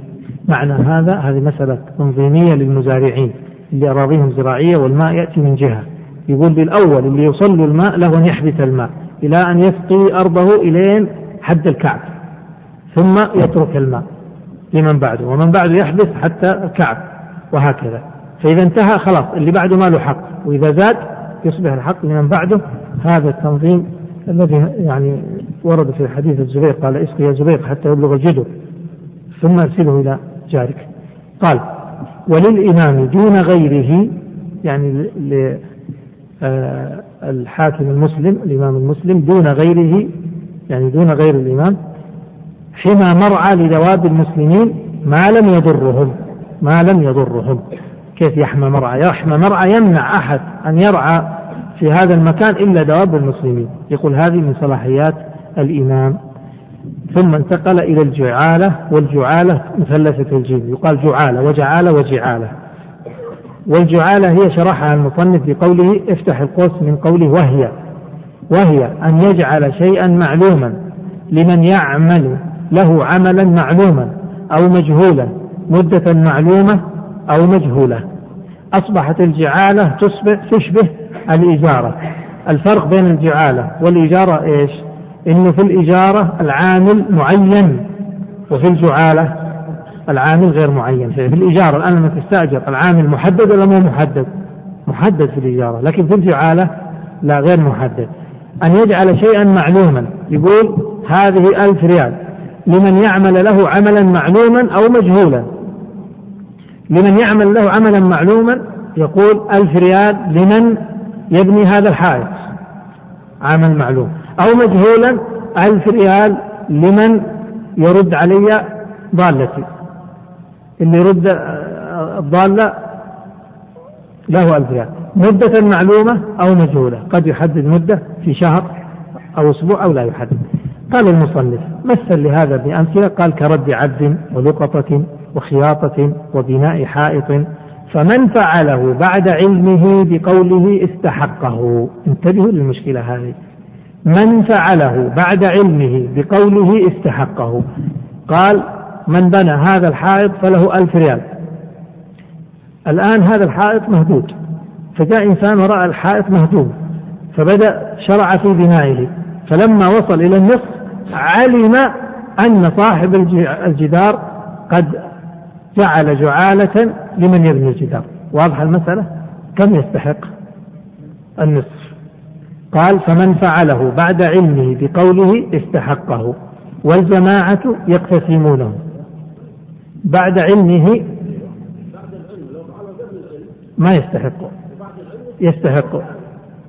S1: معنى هذا هذه مسألة تنظيمية للمزارعين. اللي أراضيهم زراعية والماء يأتي من جهة. يقول بالأول اللي يوصل له الماء له أن يحبس الماء إلى أن يسقي أرضه إلين حد الكعب. ثم يترك الماء لمن بعده ومن بعده يحبس حتى الكعب وهكذا. فإذا انتهى خلاص اللي بعده ما له حق. وإذا زاد يصبح الحق لمن بعده. هذا التنظيم الذي يعني ورد في حديث الزبير قال اسقي يا زبير حتى يبلغ الجدر ثم أرسله إلى جارك. قال وللإمام دون غيره يعني الحاكم المسلم الإمام المسلم دون غيره يعني دون غير الإمام حمى مرعى لدواب المسلمين ما لم يضرهم ما لم يضرهم. كيف يحمى مرعى؟ يحمى مرعى يمنع أحد أن يرعى في هذا المكان إلا دواب المسلمين. يقول هذه من صلاحيات الإمام. ثم انتقل إلى الجعالة والجعالة مثلثة الجيم يقال جعالة وجعالة وجعالة. والجعالة هي شرحها المصنف بقوله افتح القوس من قوله وهي. وهي أن يجعل شيئا معلوما لمن يعمل له عملا معلوما أو مجهولا مدة معلومة أو مجهولة. أصبحت الجعالة تصبح تشبه الإجارة الفرق بين الجعالة والإجارة إيش؟ إنه في الإجارة العامل معين وفي الجعالة العامل غير معين. في الإجارة الآن لما تستأجر العامل محدد ولا مو محدد؟ محدد في الإجارة لكن في الجعالة لا غير محدد. أن يجعل شيئا معلوما يقول هذه ألف ريال. لمن يعمل له عملا معلوما أو مجهولا. لمن يعمل له عملا معلوما يقول ألف ريال لمن يبني هذا الحائط. عمل معلوم. أو مجهولا ألف ريال لمن يرد علي ضالتي. اللي يرد الضالة له ألف ريال. مدة معلومة أو مجهولة. قد يحدد مدة في شهر أو أسبوع أو لا يحدد. قال المصنف مثل لهذا بأمثلة. قال كرد عبد ولقطة وخياطة وبناء حائط. فمن فعله بعد علمه بقوله استحقه. انتبهوا للمشكلة هذه. من فعله بعد علمه بقوله استحقه. قال من بنى هذا الحائط فله ألف ريال. الآن هذا الحائط مهدود. فجاء إنسان ورأى الحائط مهدود فبدأ شرع في بنائه. فلما وصل إلى النصف علم أن صاحب الجدار قد جعل جعالة لمن يبني الجدار. واضح المسألة؟ كم يستحق النصف؟ قال فمن فعله بعد علمه بقوله استحقه والجماعة يقتسمونه. بعد علمه ما يستحق. يستحق.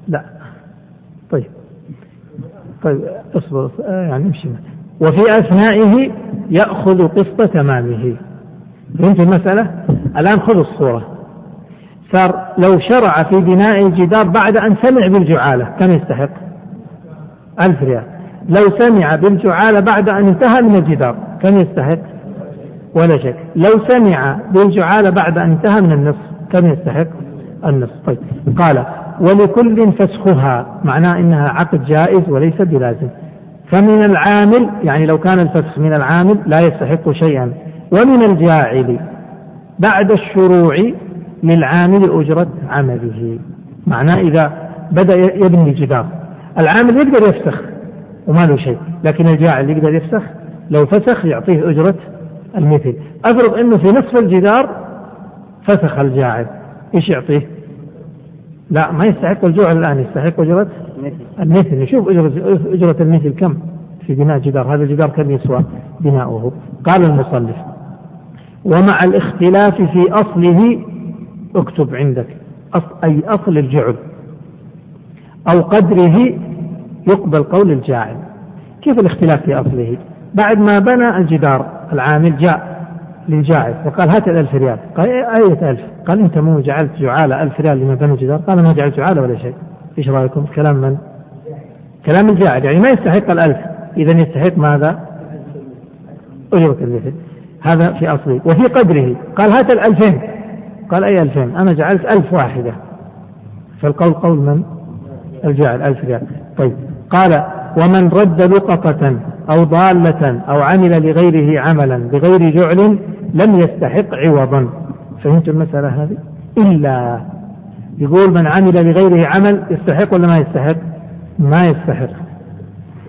S1: لا. طيب. طيب اصبر يعني امشي وفي أثنائه يأخذ قسط تمامه. فهمت المسألة؟ الآن خذ الصورة. صار لو شرع في بناء الجدار بعد أن سمع بالجعالة كم يستحق؟ ألف ريال. لو سمع بالجعالة بعد أن انتهى من الجدار كم يستحق؟ ولا شك. لو سمع بالجعالة بعد أن انتهى من النصف كم يستحق؟ النصف. طيب. قال ولكل فسخها. معناه إنها عقد جائز وليس بلازم. فمن العامل يعني لو كان الفسخ من العامل لا يستحق شيئا. ومن الجاعل بعد الشروع للعامل أجرة عمله. معناه إذا بدأ يبني جدار. العامل يقدر يفسخ وما له شيء لكن الجاعل يقدر يفسخ. لو فسخ يعطيه أجرة المثل. أفرض أنه في نصف الجدار فسخ الجاعل إيش يعطيه؟ لا ما يستحق الجوع الآن يستحق أجرة المثل. نشوف أجرة, أجرة المثل كم في بناء جدار. هذا الجدار كم يسوى بناؤه؟ قال المصنف ومع الاختلاف في أصله اكتب عندك. أي أصل الجعل. أو قدره يقبل قول الجاعل. كيف الاختلاف في أصله؟ بعد ما بنى الجدار العامل جاء للجاعل وقال هات الألف ريال. قال أية ألف؟ قال أنت مو جعلت جعالة ألف ريال لما بنوا الجدار؟ قال ما جعلت جعالة ولا شيء. إيش رأيكم؟ كلام من؟ كلام الجاعل. يعني ما يستحق الألف. إذا يستحق ماذا؟ أجرة المثل. هذا في أصله. وفي قدره. قال هات الألفين. قال أي ألفين؟ أنا جعلت ألف واحدة. فالقول قول من؟ الجاعل ألف ريال. طيب. قال ومن رد لقطة أو ضالة أو عمل لغيره عملا بغير جعل لم يستحق عوضا. فهمت المسألة هذه؟ إلا. يقول من عمل لغيره عمل يستحق ولا ما يستحق؟ ما يستحق.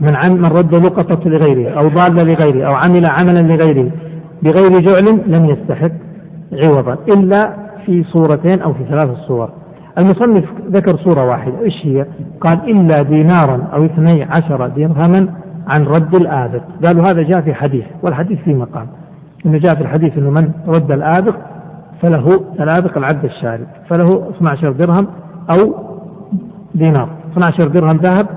S1: من عم من رد لقطة لغيره أو ضال لغيره أو عمل عملا لغيره بغير جعل لم يستحق عوضا. إلا في صورتين أو في ثلاث صور. المصنف ذكر صورة واحدة. إيش هي؟ قال إلا دينارا أو اثني عشر درهما عن رد الآبق. قالوا هذا جاء في حديث والحديث في مقام. إنه جاء في الحديث أنه من رد الآبق فله الآبق العبد الشارب. فله 12 درهم أو دينار. 12 درهم ذهب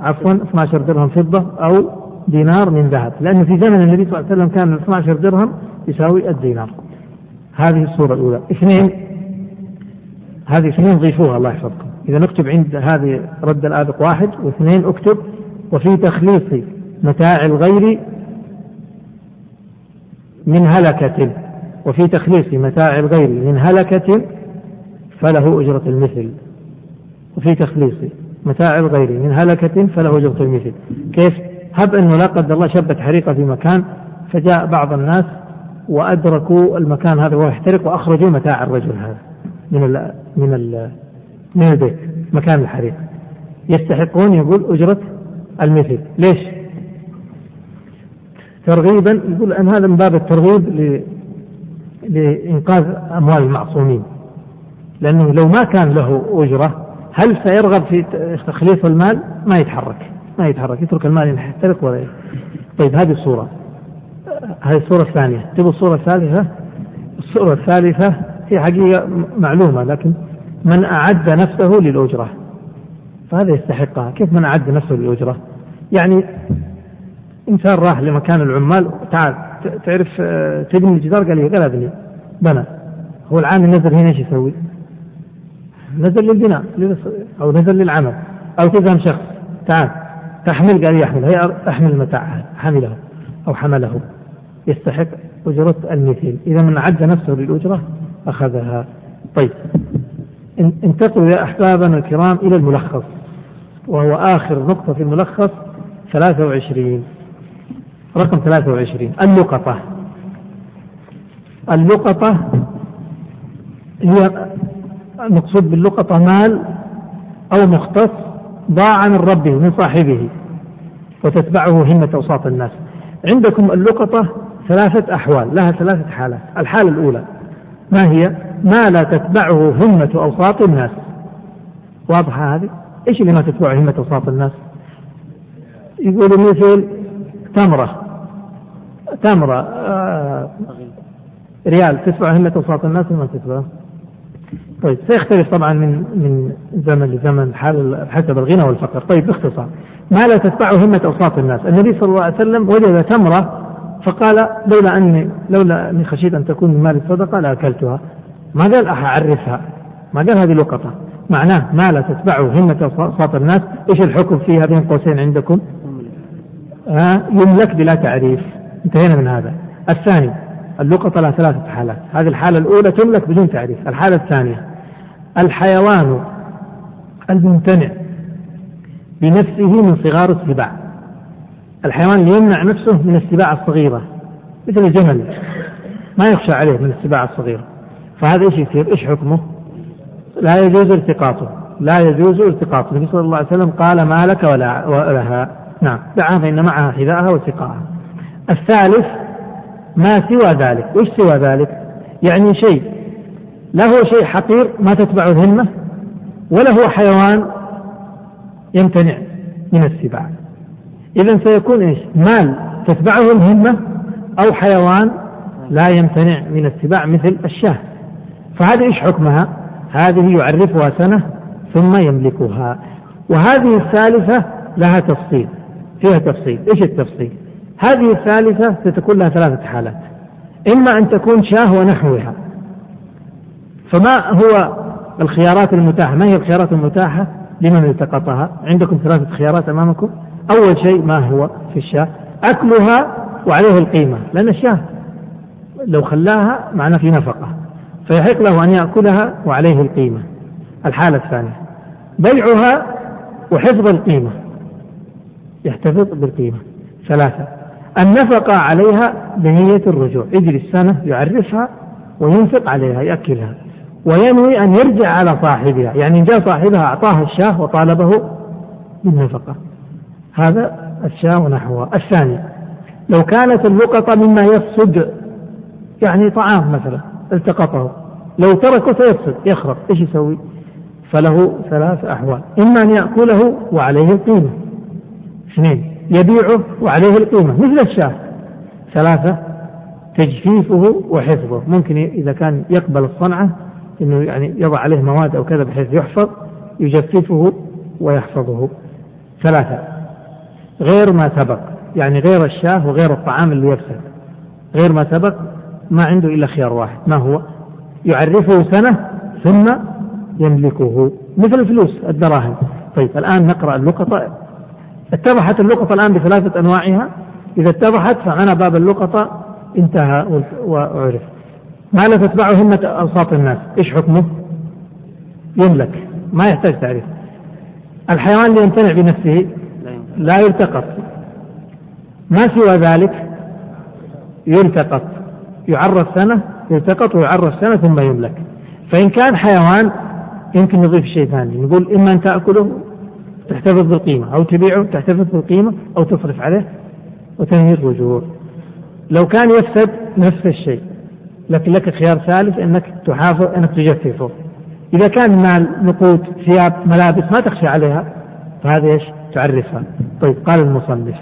S1: عفوا 12 درهم فضة أو دينار من ذهب. لأنه في زمن النبي صلى الله عليه وسلم كان 12 درهم يساوي الدينار. هذه الصورة الأولى. اثنين هذه اثنين ضيفوها الله يحفظكم. إذا نكتب عند هذه رد الآبق واحد واثنين اكتب وفي تخليص متاع الغير من هلكة وفي تخليص متاع الغير من هلكة فله أجرة المثل. وفي تخليص متاع الغير من هلكة فله أجرة المثل. كيف؟ هب أنه لا قدر الله شبت حريقة في مكان فجاء بعض الناس وأدركوا المكان هذا وهو يحترق وأخرجوا متاع الرجل هذا من ال من ال من البيت مكان الحريق. يستحقون يقول أجرة المثل. ليش؟ ترغيبا يقول أن هذا من باب الترغيب لإنقاذ أموال المعصومين. لأنه لو ما كان له أجرة هل سيرغب في تخليص المال؟ ما يتحرك. ما يتحرك. يترك المال يحترق ولا طيب هذه الصورة. هذه الصورة الثانية. تبغى الصورة الثالثة؟ الصورة الثالثة هي حقيقة معلومة لكن من أعد نفسه للأجرة. فهذا يستحقها. كيف من أعد نفسه للأجرة؟ يعني إنسان راح لمكان العمال تعال تعرف آه، تبني الجدار؟ قال لي قال ابني بنى. هو العامل نزل هنا إيش يسوي؟ نزل للبناء أو نزل للعمل. أو تذهب شخص. تعال تحمل قال يحمل هي أحمل المتاع حمله أو حمله. يستحق أجرة المثل إذا من عد نفسه للأجرة أخذها. طيب. انتقلوا يا أحبابنا الكرام إلى الملخص وهو آخر نقطة في الملخص 23 رقم 23 اللقطة اللقطة هي المقصود باللقطة مال أو مختص ضاع من ربه من صاحبه وتتبعه همة أوساط الناس. عندكم اللقطة ثلاثة أحوال لها ثلاثة حالات. الحالة الأولى ما هي؟ ما لا تتبعه همة أوساط الناس. واضحة هذه؟ إيش اللي ما تتبعه همة أوساط الناس؟ يقولوا مثل تمرة. تمرة آه ريال. تدفع همة أوساط الناس وما تدفع طيب سيختلف طبعا من من زمن لزمن حال حسب الغنى والفقر. طيب باختصار ما لا تتبعه همة أوساط الناس؟ النبي صلى الله عليه وسلم وجد تمرة فقال لولا أني لولا أني خشيت أن تكون من مال الصدقة لأكلتها. ما قال أعرفها ما قال هذه لقطة. معناه ما لا تتبعه همة أوساط الناس. إيش الحكم فيها بين قوسين عندكم؟ آه يملك بلا تعريف. انتهينا من هذا. الثاني اللقطة لها ثلاثة حالات. هذه الحالة الأولى تملك بدون تعريف. الحالة الثانية الحيوان الممتنع بنفسه من صغار السباع. الحيوان يمنع نفسه من السباع الصغيرة مثل الجمل ما يخشى عليه من السباع الصغيرة. فهذا إيش يصير؟ إيش حكمه؟ لا يجوز التقاطه لا يجوز التقاطه. النبي صلى الله عليه وسلم قال ما لك ولا ولها. نعم دعها فإن معها حذاءها وسقاها. الثالث ما سوى ذلك. وش سوى ذلك؟ يعني شيء. لا هو شيء حقير ما تتبعه الهمة ولا هو حيوان يمتنع من السباع. إذا سيكون إيش؟ مال. تتبعه الهمة أو حيوان لا يمتنع من السباع مثل الشاة. فهذه إيش حكمها؟ هذه يعرفها سنة ثم يملكها وهذه الثالثة لها تفصيل فيها تفصيل. إيش التفصيل؟ هذه الثالثة ستكون لها ثلاثة حالات. إما أن تكون شاة ونحوها. فما هو الخيارات المتاحة؟ ما هي الخيارات المتاحة لمن التقطها؟ عندكم ثلاثة خيارات أمامكم؟ أول شيء ما هو في الشاة؟ أكلها وعليه القيمة لأن الشاة لو خلاها معناه في نفقة فيحق له أن يأكلها وعليه القيمة. الحالة الثانية بيعها وحفظ القيمة يحتفظ بالقيمة. ثلاثة النفقة عليها بنية الرجوع يجري السنة يعرفها وينفق عليها يأكلها وينوي أن يرجع على صاحبها يعني جاء صاحبها أعطاها الشاة وطالبه بالنفقة. هذا الشاه ونحوها الثاني لو كانت اللقطة مما يفسد يعني طعام مثلا التقطه. لو تركه سيفسد يخرب. إيش يسوي؟ فله ثلاث أحوال. إما أن يأكله وعليه القيمة. اثنين يبيعه وعليه القيمة. مثل الشاه ثلاثة تجفيفه وحفظه. ممكن إذا كان يقبل الصنعة إنه يعني يضع عليه مواد أو كذا بحيث يحفظ يجففه ويحفظه. ثلاثة غير ما سبق يعني غير الشاه وغير الطعام اللي يفسد. غير ما سبق ما عنده إلا خيار واحد ما هو؟ يعرفه سنة ثم يملكه مثل الفلوس الدراهم. طيب الآن نقرأ اللقطة. اتضحت اللقطة الآن بثلاثة أنواعها. إذا اتضحت فمعنى باب اللقطة انتهى وعرف. ما لا تتبعه همة أوساط الناس؟ إيش حكمه؟ يملك. ما يحتاج تعريف. الحيوان اللي يمتنع بنفسه. لا يلتقط. ما سوى ذلك؟ يلتقط. يعرف سنة يلتقط ويعرف سنة ثم يملك. فإن كان حيوان يمكن نضيف شيء ثاني. نقول إما أن تأكله تحتفظ بالقيمة أو تبيعه تحتفظ بالقيمة أو تصرف عليه وتنهي الرجوع. لو كان يفسد نفس الشيء. لكن لك خيار ثالث إنك تحافظ إنك تجففه. إذا كان مال نقود ثياب ملابس ما تخشى عليها فهذا إيش؟ تعرفها طيب قال المصنف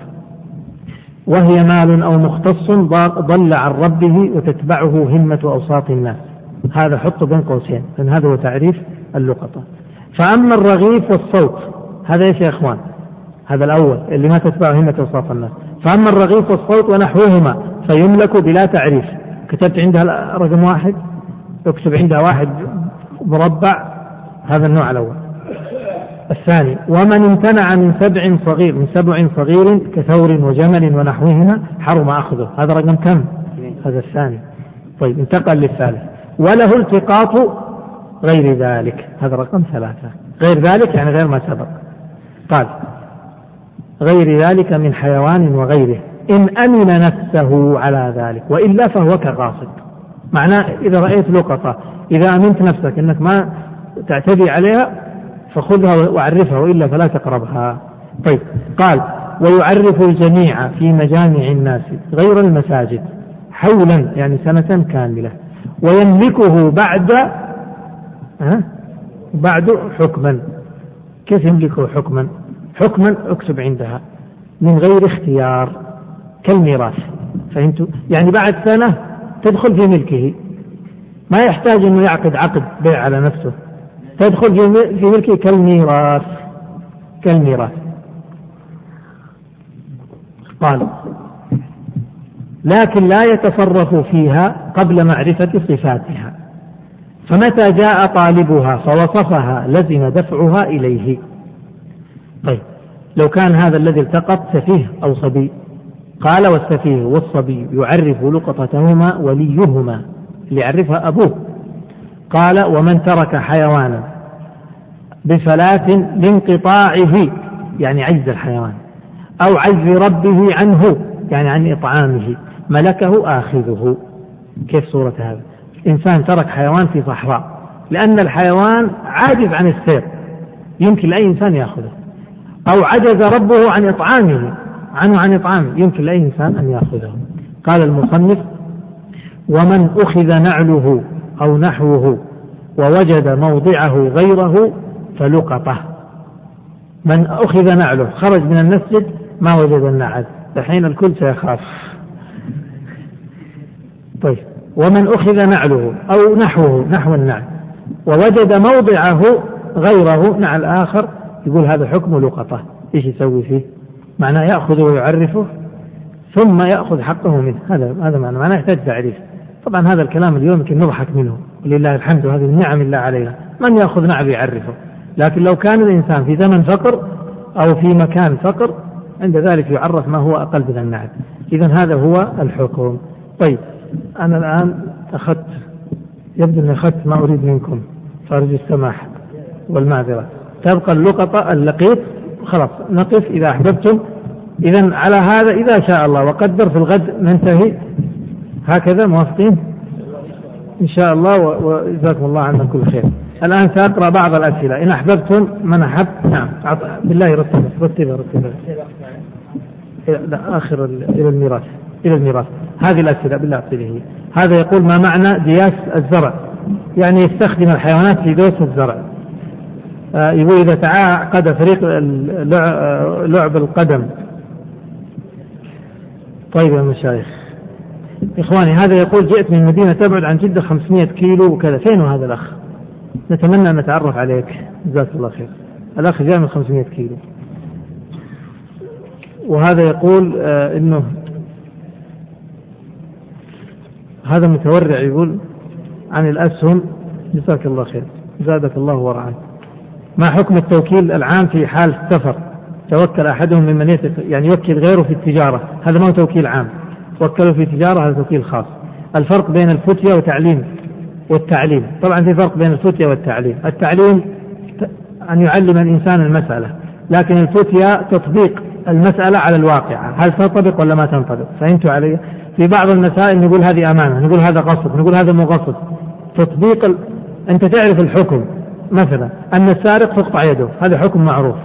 S1: وهي مال أو مختص ضل عن ربه وتتبعه همة أوساط الناس. هذا حطه بين قوسين لأن هذا هو تعريف اللقطة. فأما الرغيف والصوت هذا إيش يا إخوان؟ هذا الأول اللي ما تتبعه همة أوساط الناس. فأما الرغيف والصوت ونحوهما فيملك بلا تعريف. كتبت عندها رقم واحد؟ اكتب عندها واحد مربع هذا النوع الأول. الثاني ومن امتنع من سبع صغير من سبع صغير كثور وجمل ونحوهما حرم أخذه. هذا رقم كم؟ هذا الثاني. طيب انتقل للثالث. وله التقاط غير ذلك. هذا رقم ثلاثة. غير ذلك يعني غير ما سبق. قال غير ذلك من حيوان وغيره. إن أمن نفسه على ذلك وإلا فهو كغاصب. معناه إذا رأيت لقطة إذا أمنت نفسك أنك ما تعتدي عليها فخذها وعرفها وإلا فلا تقربها. طيب قال ويعرف الجميع في مجامع الناس غير المساجد حولا يعني سنة كاملة ويملكه بعد ها؟ بعد حكما. كيف يملكه حكما؟ حكما اكتب عندها من غير اختيار كالميراث. فهمتوا؟ يعني بعد سنة تدخل في ملكه. ما يحتاج إنه يعقد عقد بيع على نفسه. تدخل في ملكه كالميراث. كالميراث. قال لكن لا يتصرف فيها قبل معرفة صفاتها. فمتى جاء طالبها فوصفها لزم دفعها إليه. طيب لو كان هذا الذي التقط سفيه أو صبي. قال والسفيه والصبي يعرف لقطتهما وليهما اللي يعرفها أبوه. قال ومن ترك حيوانا بفلاة لانقطاعه يعني عجز الحيوان أو عجز ربه عنه يعني عن إطعامه ملكه آخذه. كيف صورة هذا إنسان ترك حيوان في صحراء لأن الحيوان عاجز عن السير يمكن لأي إنسان يأخذه. أو عجز ربه عن إطعامه عنه عن إطعامه يمكن لأي إنسان أن يأخذه. قال المصنف ومن أخذ نعله أو نحوه ووجد موضعه غيره فلقطه. من أخذ نعله خرج من المسجد ما وجد النعل. الحين الكل سيخاف. طيب ومن أخذ نعله أو نحوه نحو النعل ووجد موضعه غيره نعل آخر يقول هذا حكم لقطة. إيش يسوي فيه؟ معناه يأخذه ويعرفه ثم يأخذ حقه منه. هذا هذا معناه يحتاج تعريف. طبعا هذا الكلام اليوم يمكن نضحك منه. ولله الحمد وهذه نعم الله علينا من يأخذ نعم يعرفه. لكن لو كان الإنسان في زمن فقر أو في مكان فقر عند ذلك يعرف ما هو أقل من النعم إذا هذا هو الحكم. طيب أنا الآن أخذت يبدو أني أخذت ما أريد منكم. فأرجو السماح والمعذرة. تبقى اللقطة اللقيط. خلاص نقف إذا أحببتم. إذا على هذا إذا شاء الله وقدر في الغد ننتهي. هكذا موافقين؟ إن شاء الله وجزاكم الله عنا كل خير. الآن سأقرأ بعض الأسئلة. إن أحببتم من أحب نعم. بالله رتبة رتبة رتبة. لا آخر إلى الميراث إلى الميراث. هذه الأسئلة بالله أعطيه هذا يقول ما معنى دياس الزرع؟ يعني يستخدم الحيوانات في دوس الزرع. آه، يقول إذا تعاقد فريق لعب القدم. طيب يا مشايخ. إخواني هذا يقول جئت من مدينة تبعد عن جدة 500 كيلو وكذا. فين هذا الأخ؟ نتمنى أن نتعرف عليك. جزاك الله خير. الأخ جاء من 500 كيلو. وهذا يقول آه إنه هذا متورع يقول عن الأسهم. جزاك الله خير. زادك الله ورعاك. ما حكم التوكيل العام في حال السفر؟ توكل أحدهم ممن يعني يوكل غيره في التجارة. هذا ما هو توكيل عام. وكله في تجارة هذا توكيل خاص. الفرق بين الفتية وتعليم والتعليم. طبعا في فرق بين الفتية والتعليم. التعليم أن يعلم الإنسان المسألة لكن الفتية تطبيق المسألة على الواقع. هل تنطبق ولا ما تنطبق؟ فهمتوا علي؟ في بعض المسائل نقول هذه أمانة نقول هذا غصب نقول هذا مو غصب. تطبيق ال... أنت تعرف الحكم. مثلا أن السارق تقطع يده هذا حكم معروف.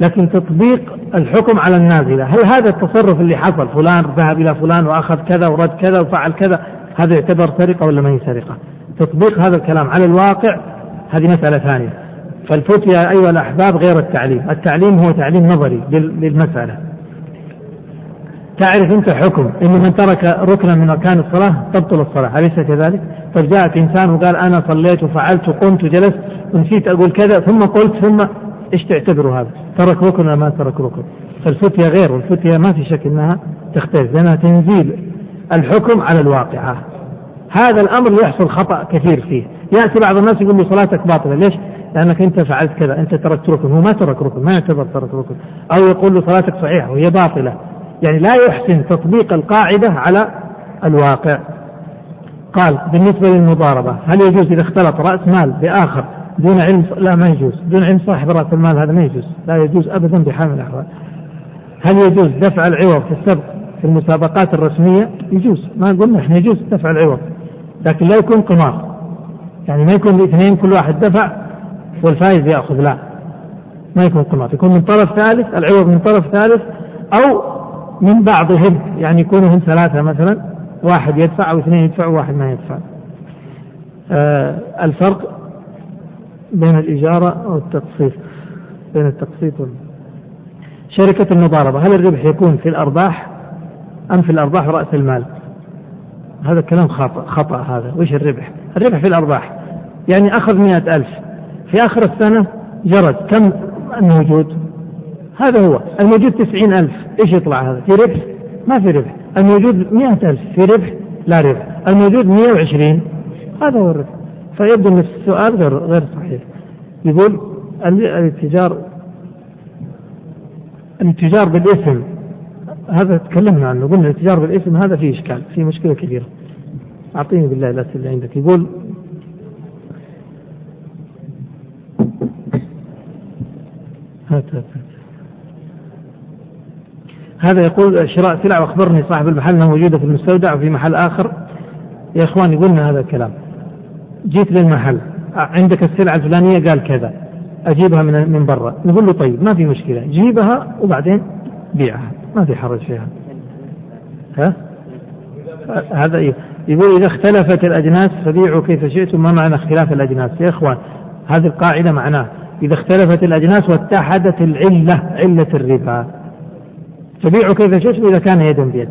S1: لكن تطبيق الحكم على النازلة. هل هذا التصرف اللي حصل فلان ذهب إلى فلان وأخذ كذا ورد كذا وفعل كذا هذا يعتبر سرقة ولا ما هي سرقة؟ تطبيق هذا الكلام على الواقع هذه مسألة ثانية. فالفتيا أيها الأحباب غير التعليم. التعليم هو تعليم نظري للمسألة. تعرف أنت حكم أن من ترك ركنا من أركان الصلاة تبطل الصلاة أليس كذلك؟ طيب جاءك إنسان وقال أنا صليت وفعلت وقمت وجلست ونسيت أقول كذا ثم قلت ثم إيش تعتبر هذا؟ ترك ركن ولا ما ترك ركن؟ فالفتية غير والفتية ما في شك أنها تختلف لأنها تنزيل الحكم على الواقعة. هذا الأمر يحصل خطأ كثير فيه. يأتي بعض الناس يقول لي صلاتك باطلة. ليش؟ لأنك أنت فعلت كذا أنت تركت ركن هو ما ترك ركن ما يعتبر ترك ركن أو يقول له صلاتك صحيحة وهي باطلة. يعني لا يحسن تطبيق القاعدة على الواقع. قال بالنسبة للمضاربة هل يجوز إذا اختلط رأس مال بآخر دون علم لا ما يجوز. دون علم صاحب رأس المال هذا ما يجوز. لا يجوز أبدا بحال من الأحوال هل يجوز دفع العوض في السبق في المسابقات الرسمية؟ يجوز. ما قلنا إحنا يجوز دفع العوض. لكن لا يكون قمار يعني ما يكون الاثنين كل واحد دفع والفائز يأخذ لا. ما يكون قمار. يكون من طرف ثالث العوض من طرف ثالث أو من بعضهم. يعني يكونوا هم ثلاثة مثلا. واحد يدفع أو اثنين يدفعوا وواحد ما يدفع. آه الفرق بين الإجارة والتقسيط بين التقسيط وال... شركة المضاربة هل الربح يكون في الأرباح أم في الأرباح رأس المال؟ هذا الكلام خطأ خطأ هذا وش الربح؟ الربح في الأرباح يعني أخذ مئة ألف في آخر السنة جرد كم الموجود؟ هذا هو الموجود تسعين ألف إيش يطلع هذا؟ في ربح؟ ما في ربح الموجود مئة ألف في ربح لا ربح الموجود مئة وعشرين هذا هو الربح. فيبدو أن السؤال غير غير صحيح. يقول الاتجار الاتجار بالاسم هذا تكلمنا عنه قلنا الاتجار بالاسم هذا فيه إشكال فيه مشكلة كبيرة. أعطيني بالله الاسئله اللي عندك. يقول هات هات هذا يقول شراء سلع واخبرني صاحب المحل إنها موجودة في المستودع وفي محل آخر. يا إخواني قلنا هذا الكلام. جيت للمحل. عندك السلعة الفلانية؟ قال كذا. أجيبها من من برا. نقول له طيب ما في مشكلة. جيبها وبعدين بيعها. ما في حرج فيها. ها؟ هذا يقول إذا اختلفت الأجناس فبيعوا كيف شئتم ما معنى اختلاف الأجناس؟ يا إخوان هذه القاعدة معناه. إذا اختلفت الأجناس واتحدت العلة علة الربا. فبيعوا كيف شئتم إذا كان يدا بيد.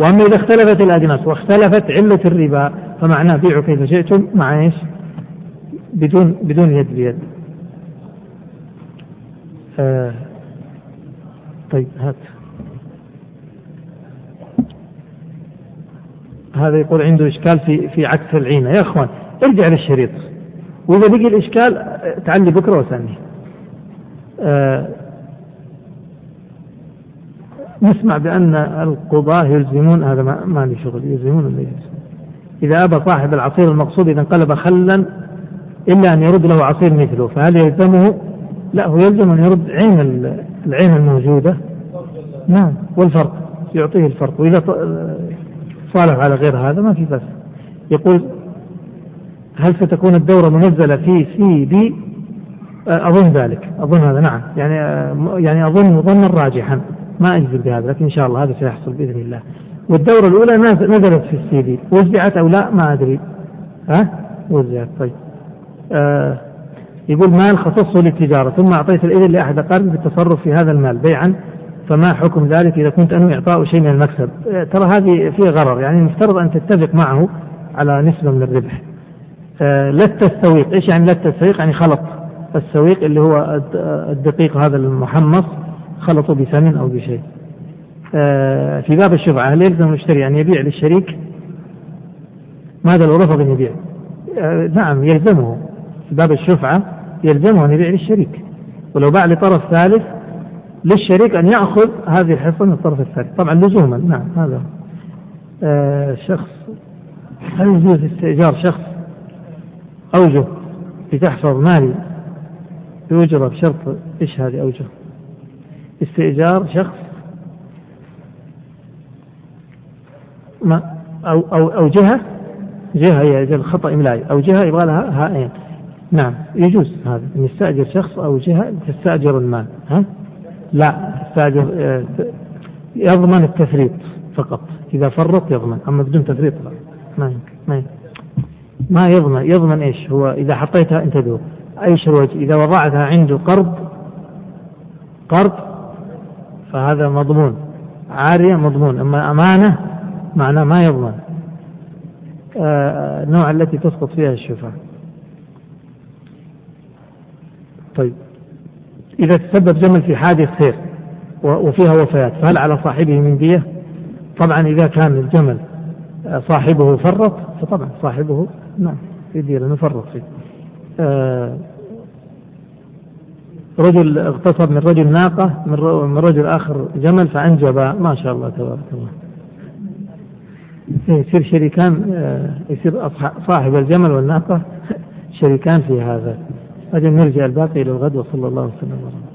S1: وأما إذا اختلفت الأجناس واختلفت علة الربا فمعناه بيعوا كيف شئتم مع إيش؟ بدون بدون يد بيد. آه طيب هات هذا يقول عنده إشكال في في عكس العينة يا إخوان ارجع للشريط وإذا بقي الإشكال تعلي بكرة وسألني آه نسمع بأن القضاة يلزمون هذا ما, لي شغل يلزمون ولا إذا أبى صاحب العصير المقصود إذا انقلب خلا إلا أن يرد له عصير مثله فهل يلزمه؟ لا هو يلزم أن يرد عين العين الموجودة. نعم والفرق يعطيه الفرق. وإذا صالح على غير هذا ما في بس يقول هل ستكون الدورة منزلة في سي بي أظن ذلك أظن هذا نعم. يعني يعني أظن ظنا راجحا. ما أجزم بهذا لكن إن شاء الله هذا سيحصل بإذن الله. والدورة الأولى نزلت في السي دي وزعت أو لا ما أدري. ها؟ وزعت طيب. آه يقول مال خصصه للتجارة؟ ثم أعطيت الإذن لأحد أقاربي بالتصرف في هذا المال بيعا فما حكم ذلك إذا كنت أنوي إعطاء شيء من المكسب؟ آه ترى هذه فيها غرر. يعني المفترض أن تتفق معه على نسبة من الربح. آه لا التسويق إيش يعني لا التسويق يعني خلط السويق اللي هو الدقيق هذا المحمص خلطوا بثمن أو بشيء. آه في باب الشفعة هل يلزم المشتري أن يبيع للشريك؟ ماذا لو رفض أن يبيع؟ آه نعم يلزمه. في باب الشفعة يلزمه أن يبيع للشريك. ولو باع لطرف ثالث للشريك أن يأخذ هذه الحصة من الطرف الثالث. طبعا لزوما نعم هذا آه شخص هل يجوز استئجار شخص؟ أوجه لتحفظ مالي بأجرة بشرط إيش هذه أوجه؟ استئجار شخص ما أو أو أو جهة جهة هي الخطأ إملائي أو جهة يبغى لها هائين نعم يجوز هذا أن يستأجر شخص أو جهة تستأجر المال. ها؟ لا تستأجر آه، يضمن التفريط فقط. إذا فرط يضمن أما بدون تفريط لا. ما ما ما يضمن يضمن إيش؟ هو إذا حطيتها انتبهوا إيش الوجه إذا وضعتها عنده قرض قرض فهذا مضمون. عارية مضمون. أما أمانة معناه ما يضمن. آه النوع التي تسقط فيها الشفعة طيب. إذا تسبب جمل في حادث سير وفيها وفيات فهل على صاحبه من دية؟ طبعا إذا كان الجمل آه، صاحبه فرط فطبعا صاحبه نعم في دية لأنه فرط فيه. آه رجل اغتصب من رجل ناقة من رجل آخر جمل فأنجب ما شاء الله تبارك الله. يصير شريكان آه، يصير صاحب الجمل والناقة شريكان في هذا. أجل نرجع الباقي إلى الغد وصلى الله وسلم.